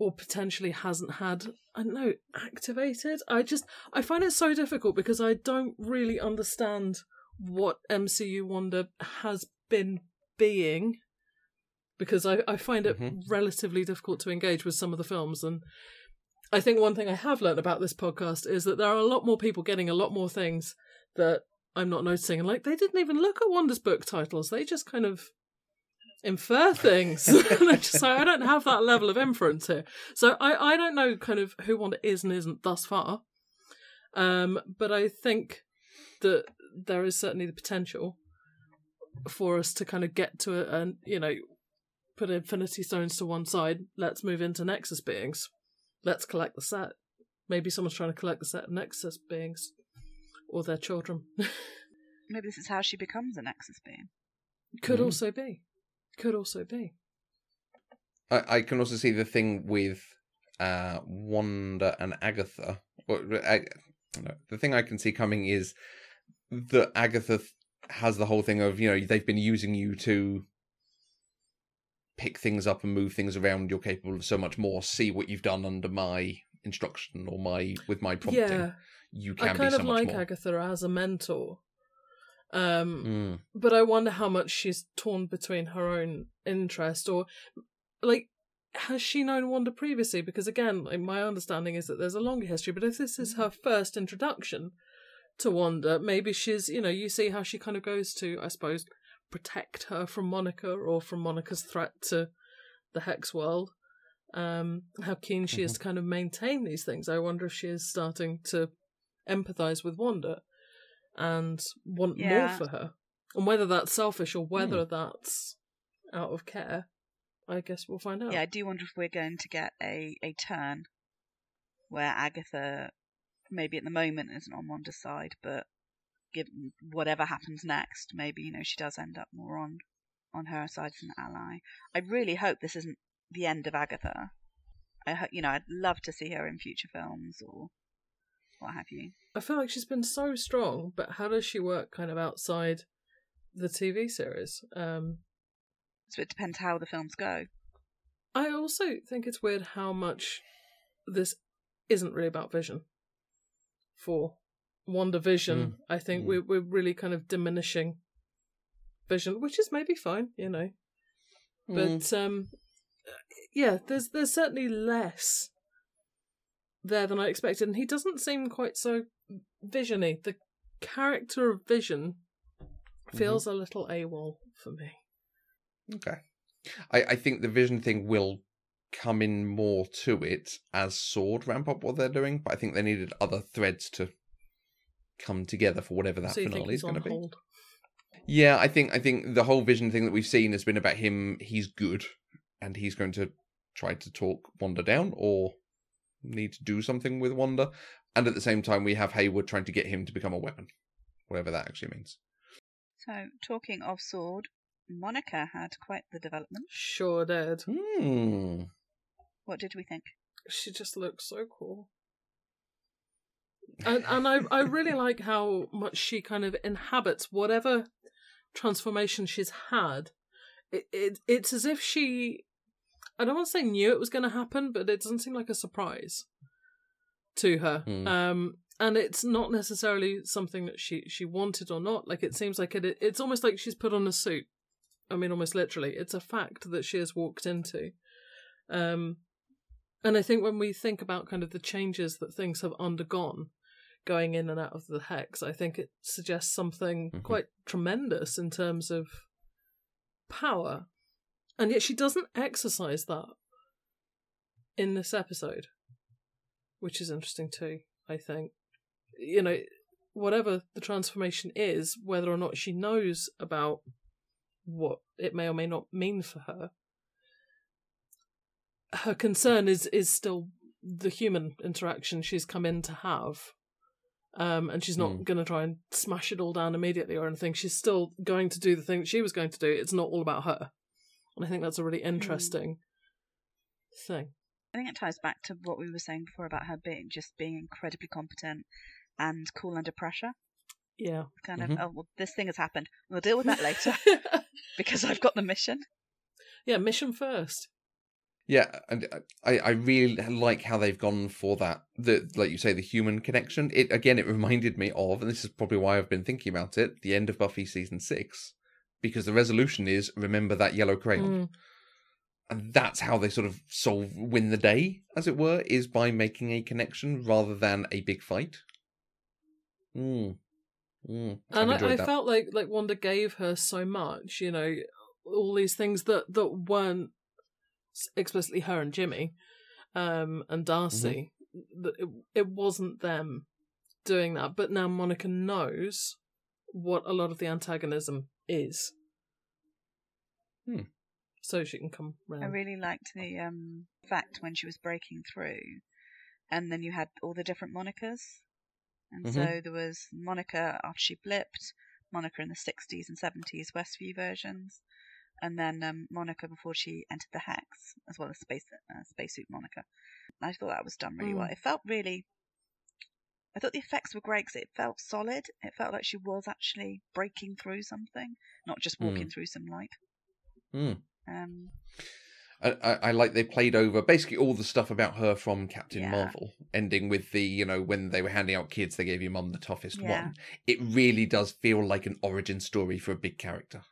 or potentially hasn't had I don't know activated. I just I find it so difficult because I don't really understand what MCU Wanda has been being because I, I find it Mhm. relatively difficult to engage with some of the films and I think one thing I have learned about this podcast is that there are a lot more people getting a lot more things that I'm not noticing. And like, they didn't even look at Wanda's book titles. They just kind of infer things. *laughs* and I'm just like, I don't have that level of inference here. So I, I don't know kind of who Wanda is and isn't thus far. Um, but I think that there is certainly the potential for us to kind of get to it and, you know, put Infinity Stones to one side. Let's move into Nexus beings. Let's collect the set. Maybe someone's trying to collect the set of Nexus beings or their children. *laughs* Maybe this is how she becomes a Nexus being. Could Mm. also be. Could also be. I, I can also see the thing with uh, Wanda and Agatha. Or, I, no, the thing I can see coming is that Agatha th- has the whole thing of you know they've been using you to pick things up and move things around. You're capable of so much more. See what you've done under my instruction or my with my prompting. Yeah. You can I be kind so of much like more. Agatha as a mentor. Um, Mm. but I wonder how much she's torn between her own interest or like has she known Wanda previously? Because again, like, my understanding is that there's a longer history, but if this is her first introduction to Wanda, maybe she's you know, you see how she kind of goes to, I suppose, protect her from Monica or from Monica's threat to the Hex world. Um, how keen she is to kind of maintain these things. I wonder if she is starting to empathize with Wanda and want more for her. And whether that's selfish or whether hmm. that's out of care, I guess we'll find out. Yeah, I do wonder if we're going to get a, a turn where Agatha, maybe at the moment, isn't on Wanda's side, but given whatever happens next, maybe you know she does end up more on on her side as an ally. I really hope this isn't the end of Agatha. I hope you know I'd love to see her in future films or what have you. I feel like she's been so strong, but how does she work kind of outside the TV series? Um, So it depends how the films go. I also think it's weird how much this isn't really about Vision. For WandaVision, Mm. I think Mm. we're we're really kind of diminishing Vision, which is maybe fine, you know. Mm. But um, yeah, there's there's certainly less there than I expected, and he doesn't seem quite so visiony. The character of Vision feels mm-hmm. a little AWOL for me. Okay. I, I think the vision thing will come in more to it as Sword ramp up what they're doing, but I think they needed other threads to come together for whatever that so finale is going to be. hold? Yeah, I think I think the whole vision thing that we've seen has been about him. He's good, and he's going to try to talk Wanda down or need to do something with Wanda. And at the same time, we have Hayward trying to get him to become a weapon, whatever that actually means. So talking of Sword, Monica had quite the development. Sure did. Hmm. What did we think? She just looks so cool. And and I I really *laughs* like how much she kind of inhabits whatever transformation she's had. It, it it's as if she I don't want to say knew it was going to happen, but it doesn't seem like a surprise to her. Hmm. Um and it's not necessarily something that she she wanted or not. Like it seems like it it's almost like she's put on a suit. I mean almost literally. It's a fact that she has walked into. Um and I think when we think about kind of the changes that things have undergone going in and out of the hex, I think it suggests something Mhm. quite tremendous in terms of power. And yet she doesn't exercise that in this episode, which is interesting too, I think. You know, whatever the transformation is, whether or not she knows about what it may or may not mean for her, her concern is is still the human interaction she's come in to have. Um, and she's not Hmm. going to try and smash it all down immediately or anything. She's still going to do the thing she was going to do. It's not all about her. And I think that's a really interesting thing. I think it ties back to what we were saying before about her being just being incredibly competent and cool under pressure. Yeah. Kind Mhm. of, oh well, this thing has happened. We'll deal with that later *laughs* because I've got the mission. yeah, mission first. Yeah, and I, I really like how they've gone for that. The like you say, the human connection. It again, it reminded me of, and this is probably why I've been thinking about it. The end of Buffy season six, because the resolution is remember that yellow crayon, Mm. and that's how they sort of solve win the day, as it were, is by making a connection rather than a big fight. Mm. Mm. And I, I felt like like Wanda gave her so much, you know, all these things that that weren't explicitly her and Jimmy, um, and Darcy. Mm-hmm. That it, it wasn't them doing that, but now Monica knows what a lot of the antagonism is. Hmm. So she can come round. I really liked the um, fact when she was breaking through, and then you had all the different Monicas. And Mhm. so there was Monica after she blipped, Monica in the 60s and 70s Westview versions, and then um, Monica before she entered the Hex, as well as space uh, spacesuit Monica. I thought that was done really well. Mm. It felt really. I thought the effects were great because it felt solid. It felt like she was actually breaking through something, not just walking through some light. Hmm. Um, I, I, I like they played over basically all the stuff about her from Captain Yeah. Marvel, ending with the you know when they were handing out kids, they gave your mum the toughest Yeah. one. It really does feel like an origin story for a big character.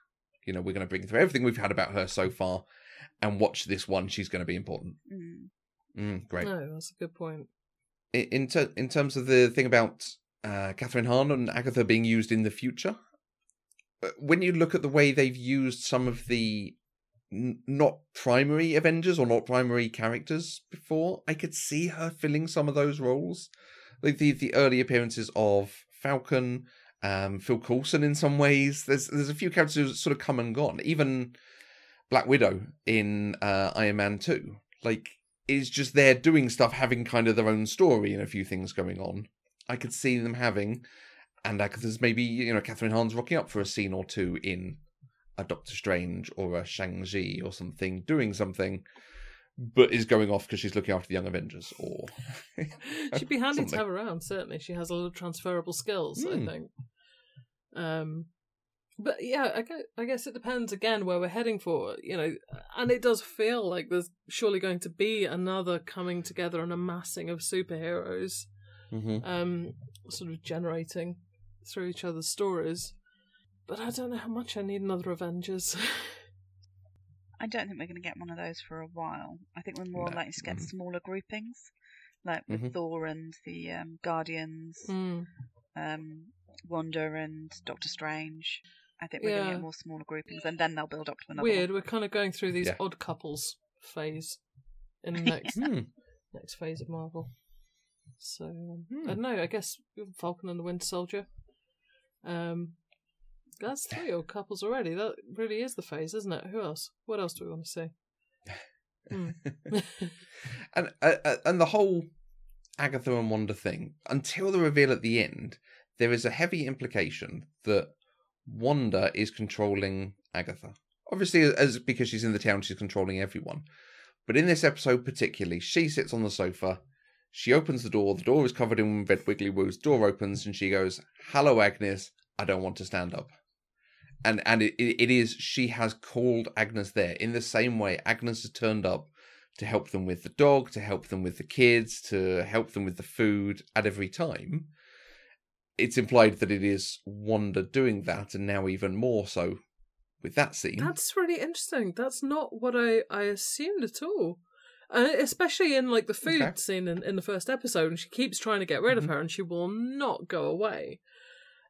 You know, we're going to bring through everything we've had about her so far, and watch this one. She's going to be important. mm. Mm, great. No, that's a good point. In ter- in terms of the thing about uh, Kathryn Hahn and Agatha being used in the future, uh, when you look at the way they've used some of the n- not primary Avengers or not primary characters before, I could see her filling some of those roles, like the the early appearances of Falcon, um, Phil Coulson. In some ways, there's there's a few characters who sort of come and gone. Even Black Widow in uh, Iron Man Two, like is just there doing stuff, having kind of their own story and a few things going on. I could see them having, and Agatha's maybe you know Kathryn Hahn's rocking up for a scene or two in a Doctor Strange or a Shang Chi or something, doing something, but is going off because she's looking after the Young Avengers or *laughs* She'd be handy Something. to have around. Certainly, she has a lot of transferable skills. I Hmm. think. Um, but yeah, I guess, I guess it depends again where we're heading for. You know, and it does feel like there's surely going to be another coming together and amassing of superheroes, Mhm. um, sort of generating through each other's stories. But I don't know how much I need another Avengers. I don't think we're going to get one of those for a while. I think we're more No. likely to get Mm. smaller groupings, like with Mhm. Thor and the um, Guardians, Hmm. um, Wanda and Doctor Strange. I think we're going to Yeah. get more smaller groupings, and then they'll build up to another Weird. one. We're kind of going through these Yeah. odd couples phase in the next Hmm. next phase of Marvel. So um, Hmm. I don't know. I guess Falcon and the Winter Soldier. Um, that's three odd couples already. That really is the phase, isn't it? Who else? What else do we want to see? Hmm. *laughs* *laughs* and uh, uh, and the whole Agatha and Wanda thing until the reveal at the end, there is a heavy implication that Wanda is controlling Agatha. Obviously, as because she's in the town, she's controlling everyone. But in this episode particularly, she sits on the sofa. She opens the door. The door is covered in red wiggly woos. Door opens, and she goes, "Hello, Agnes. I don't want to stand up." And and it, it it is she has called Agnes there in the same way Agnes has turned up to help them with the dog, to help them with the kids, to help them with the food at every time. It's implied that it is Wanda doing that, and now even more so with that scene. That's really interesting. That's not what I, I assumed at all. Uh, especially in like the food Okay. scene in, in the first episode, and she keeps trying to get rid Mhm. of her, and she will not go away.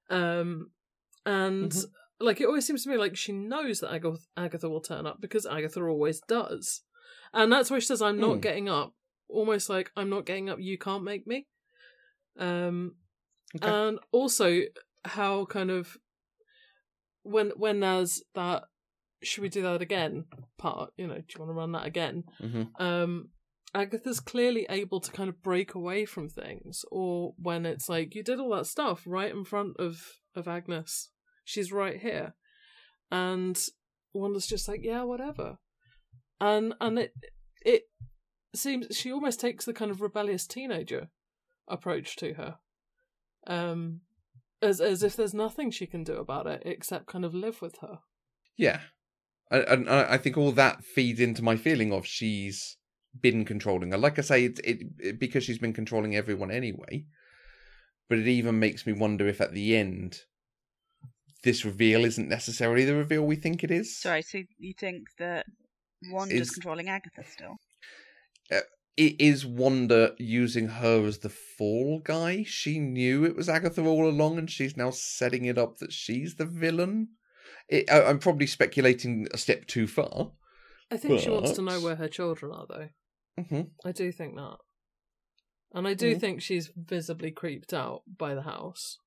Um, and Mhm. like it always seems to me like she knows that Agatha, Agatha will turn up because Agatha always does, and that's why she says, "I'm not Mm. getting up." Almost like I'm not getting up. You can't make me. Um, Okay. and also how kind of when when there's that should we do that again part you know do you want to run that again? Mhm. um agatha's clearly able to kind of break away from things or when it's like you did all that stuff right in front of of agnes. She's right here. And wanda's just like yeah whatever. And and it it seems she almost takes the kind of rebellious teenager approach to her um as as if there's nothing she can do about it except kind of live with her Yeah, and, and I I think all that feeds into my feeling of she's been controlling her. Like I say, it, it, it because she's been controlling everyone anyway. But it even makes me wonder if at the end, this reveal isn't necessarily the reveal we think it is. Sorry, so you think that Wanda's Is- controlling Agatha still. It is Wanda using her as the fall guy. She knew it was Agatha all along, and she's now setting it up that she's the villain. It, I, I'm probably speculating a step too far. I think she wants to know where her children are, though. hmm I do think that. And I do Mhm. think she's visibly creeped out by the house.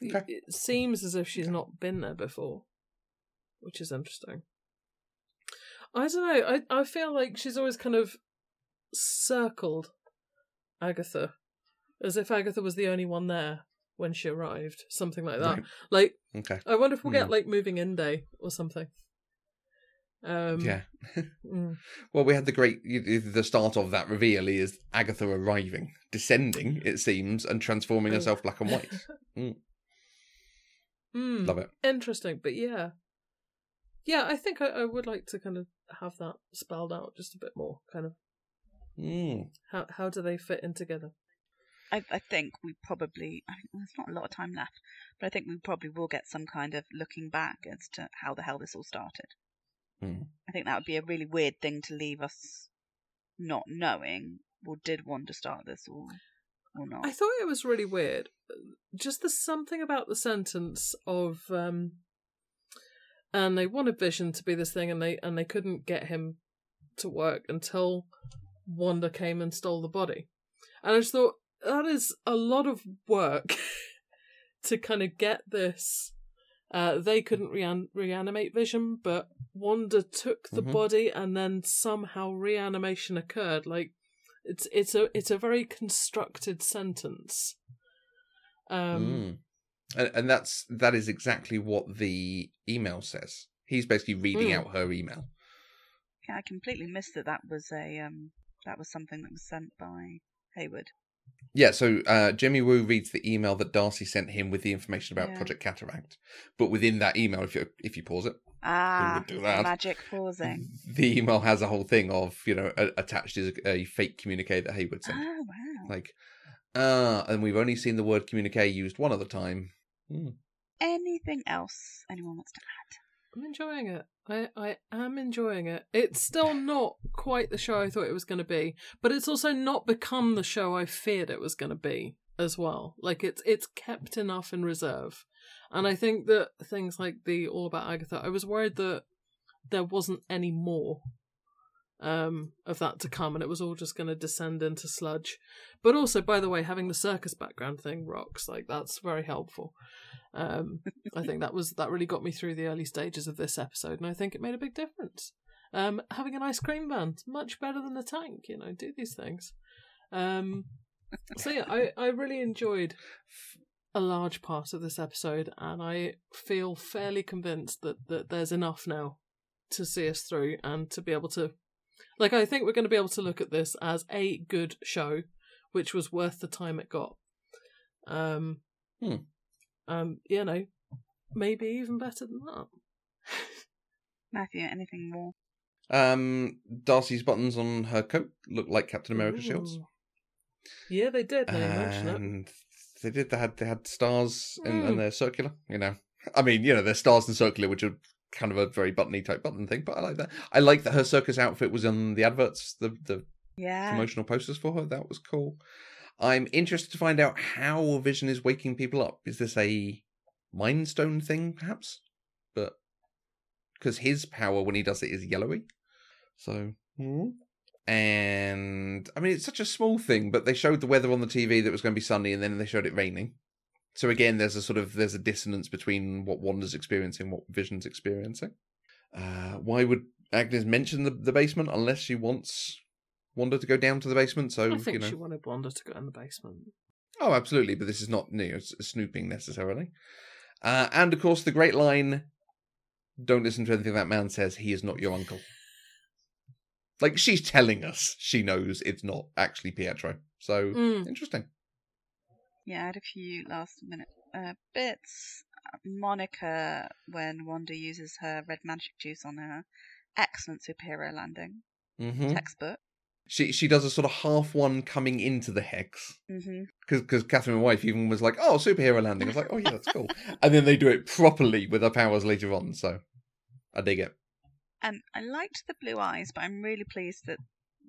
It- Okay. It seems as if she's not been there before, which is interesting. I don't know. I, I feel like she's always kind of circled Agatha as if Agatha was the only one there when she arrived, something like that. Right. Like, Okay. I wonder if we'll get Hmm. like moving in day or something. Um, yeah. *laughs* mm. Well, we had the great the start of that reveal is Agatha arriving, descending, it seems, and transforming Oh. herself black and white. *laughs* Mm. Hmm. Love it. Interesting, but yeah, yeah. I think I, I would like to kind of have that spelled out just a bit more. Kind of Mm. how how do they fit in together? I, I think we probably, I mean, there's not a lot of time left, but I think we probably will get some kind of looking back as to how the hell this all started. Mm. I think that would be a really weird thing to leave us not knowing. Well, did Wanda start this or, or not? I thought it was really weird. Just the something about the sentence of um and they wanted Vision to be this thing and they and they couldn't get him to work until Wanda came and stole the body. And I just thought that is a lot of work *laughs* to kind of get this uh, they couldn't rean- reanimate Vision, but Wanda took the Mhm. body, and then somehow reanimation occurred. Like it's it's a it's a very constructed sentence. Um, Mm. And, and that's that is exactly what the email says. He's basically reading Mm. out her email. Yeah, I completely missed that. That was a um, that was something that was sent by Hayward. Yeah, so uh, Jimmy Woo reads the email that Darcy sent him with the information about Yeah. Project Cataract. But within that email, if you if you pause it, Ah, do that? magic pausing. *laughs* the email has a whole thing of you know a, attached is a, a fake communique that Hayward sent. Oh wow! Like, ah, and we've only seen the word communique used one other time. Hmm. Anything else anyone wants to add? I'm enjoying it. I, I am enjoying it. It's still not quite the show I thought it was going to be, but it's also not become the show I feared it was going to be as well. Like it's it's kept enough in reserve, and I think that things like the All About Agatha, I was worried that there wasn't any more um of that to come and it was all just going to descend into sludge but also by the way having the circus background thing rocks like that's very helpful um I think that was that really got me through the early stages of this episode, and I think it made a big difference. Um, having an ice cream van, much better than a tank. You know, do these things. Um, so yeah, I I really enjoyed a large part of this episode, and I feel fairly convinced that that there's enough now to see us through and to be able to, like, I think we're going to be able to look at this as a good show, which was worth the time it got. Um, Hmm. um, you know, maybe even better than that. Matthew, anything more? Um, Darcy's buttons on her coat look like Captain America shields, Yeah, they did. They mentioned it. and they did. They had they had stars and, Mm. and they're circular. You know, I mean, you know, they're stars and circular, which are kind of a very buttony type button thing. But I like that. I like that her circus outfit was on the adverts, the the Yeah. promotional posters for her. That was cool. I'm interested to find out how Vision is waking people up. Is this a Mind Stone thing, perhaps? But because his power when he does it is yellowy, so. Hmm. And I mean, it's such a small thing, but they showed the weather on the TV that was going to be sunny, and then they showed it raining. So again, there's a sort of there's a dissonance between what Wanda's experiencing, and what Vision's experiencing. Uh, why would Agnes mention the, the basement unless she wants Wanda to go down to the basement? So I think you know, she wanted Wanda to go in the basement. Oh, absolutely, but this is not you know, snooping necessarily. Uh, and of course, the great line: "Don't listen to anything that man says. He is not your uncle." Like she's telling us she knows it's not actually Pietro. So Mm. interesting. Yeah, I had a few last minute uh, bits. Monica, when Wanda uses her red magic juice on her, excellent superhero landing. hmm Textbook. She she does a sort of half one coming into the hex because because Catherine, wife, even was like, "Oh, superhero landing." I was like, "Oh yeah, that's cool." *laughs* and then they do it properly with her powers later on. So I dig it. And I liked the blue eyes, but I'm really pleased that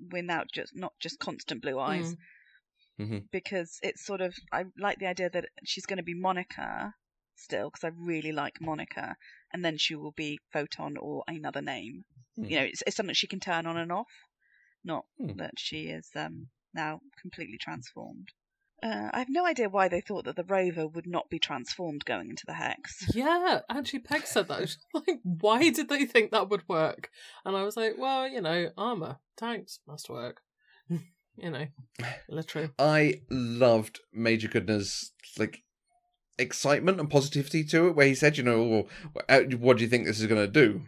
we're now just not just constant blue eyes Mm. Mhm. because it's sort of I like the idea that she's going to be Monica still because I really like Monica, and then she will be Photon or another name. Hmm. You know, it's, it's something she can turn on and off, not Hmm. that she is um, now completely transformed. Uh, I have no idea why they thought that the rover would not be transformed going into the hex. Yeah, actually, Peg said that. *laughs* Like, why did they think that would work? And I was like, well, you know, armor, tanks must work. *laughs* you know, literally. I loved Major Goodner's like excitement and positivity to it, where he said, "You know, well, uh, what do you think this is going to do?"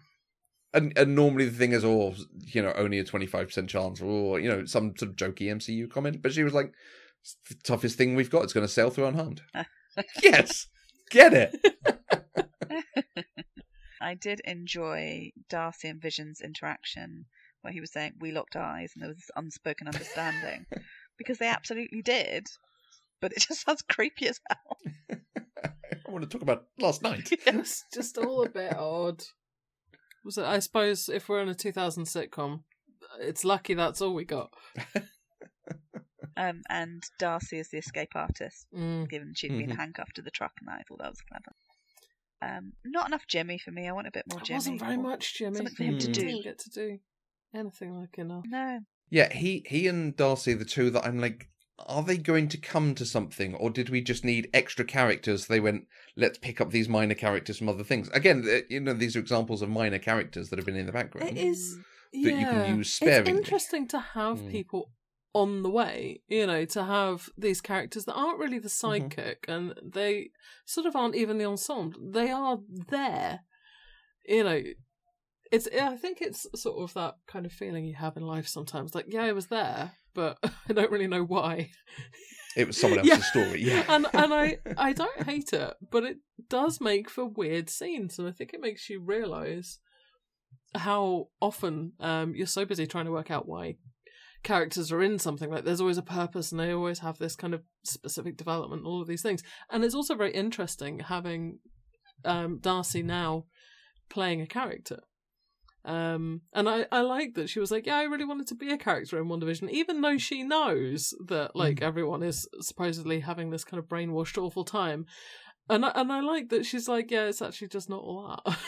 And and normally the thing is, oh, you know, only a twenty five percent chance, or you know, some sort of jokey MCU comment. But she was like, "It's the toughest thing we've got. It's going to sail through unharmed." *laughs* yes, get it. *laughs* I did enjoy Darcy and Vision's interaction where he was saying we locked eyes and there was this unspoken understanding *laughs* because they absolutely did, but it just *laughs* sounds creepy as hell. *laughs* I want to talk about last night. It was just all a bit odd. Was it? I suppose if we're in a 2000 sitcom, it's lucky that's all we got. Um, and Darcy is the escape artist, Mm. given she'd been Mhm. handcuffed to the truck, and I thought that was clever. Um, not enough Jimmy for me. I want a bit more It Jimmy. wasn't very much, Jimmy. something for him to do. Get to do anything like enough. No, Yeah, he he and Darcy, the two that I'm like, are they going to come to something, or did we just need extra characters? They went, let's pick up these minor characters from other things. Again, you know, these are examples of minor characters that have been in the background. It is That you can use sparingly. It's interesting to have Mm. people on the way, you know, to have these characters that aren't really the Mm-hmm. sidekick and they sort of aren't even the ensemble. They are there. You know, it's I think it's sort of that kind of feeling you have in life sometimes. Like, yeah, I was there, but *laughs* I don't really know why. It was someone *laughs* else's Yeah. story. Yeah, *laughs* and and I I don't hate it, but it does make for weird scenes, and I think it makes you realise how often um you're so busy trying to work out why characters are in something like there's always a purpose and they always have this kind of specific development all of these things and it's also very interesting having um darcy now playing a character um and i i like that she was like yeah i really wanted to be a character in WandaVision even though she knows that like everyone is supposedly having this kind of brainwashed awful time and I, and I like that she's like yeah it's actually just not all that *laughs*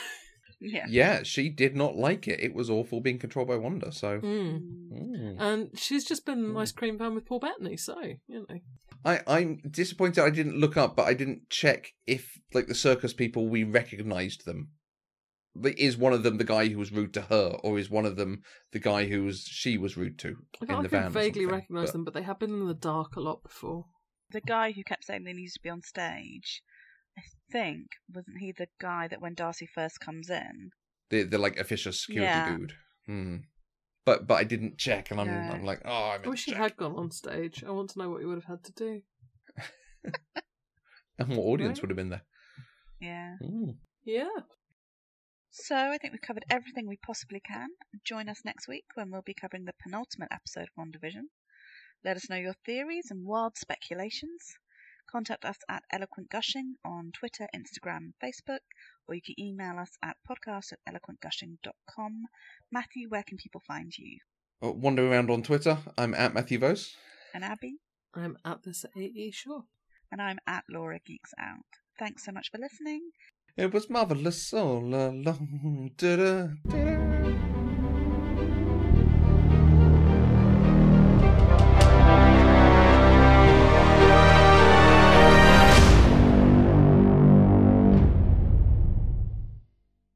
yeah. yeah. She did not like it. It was awful being controlled by Wanda. So, Mm. Mm. And she's just been an ice cream van with Paul Bettany, so you know. I I'm disappointed. I didn't look up, but I didn't check if like the circus people we recognised them. Like, Is one of them the guy who was rude to her, or is one of them the guy who was she was rude to I, in the can van? or vaguely recognise But- them, but they have been in the dark a lot before. The guy who kept saying they needed to be on stage, I think, wasn't he the guy that when Darcy first comes in? the the like officious security Yeah. dude. Hmm. But but I didn't check, and I'm No. I'm like, oh, I, I wish to he had gone on stage. I want to know what he would have had to do. *laughs* And what audience Right. would have been there? Yeah. Mm. Yeah. So I think we've covered everything we possibly can. Join us next week when we'll be covering the penultimate episode of WandaVision. Let us know your theories and wild speculations. Contact us at Eloquent Gushing on Twitter, Instagram, and Facebook, or you can email us at podcast at eloquentgushing.com. Matthew, where can people find you? Oh, wander around on Twitter. I'm at Matthew Vose. And Abby? I'm at this AE sure. And I'm at Laura Geeks Out. Thanks so much for listening. It was marvelous all along. *laughs* Da-da, da-da.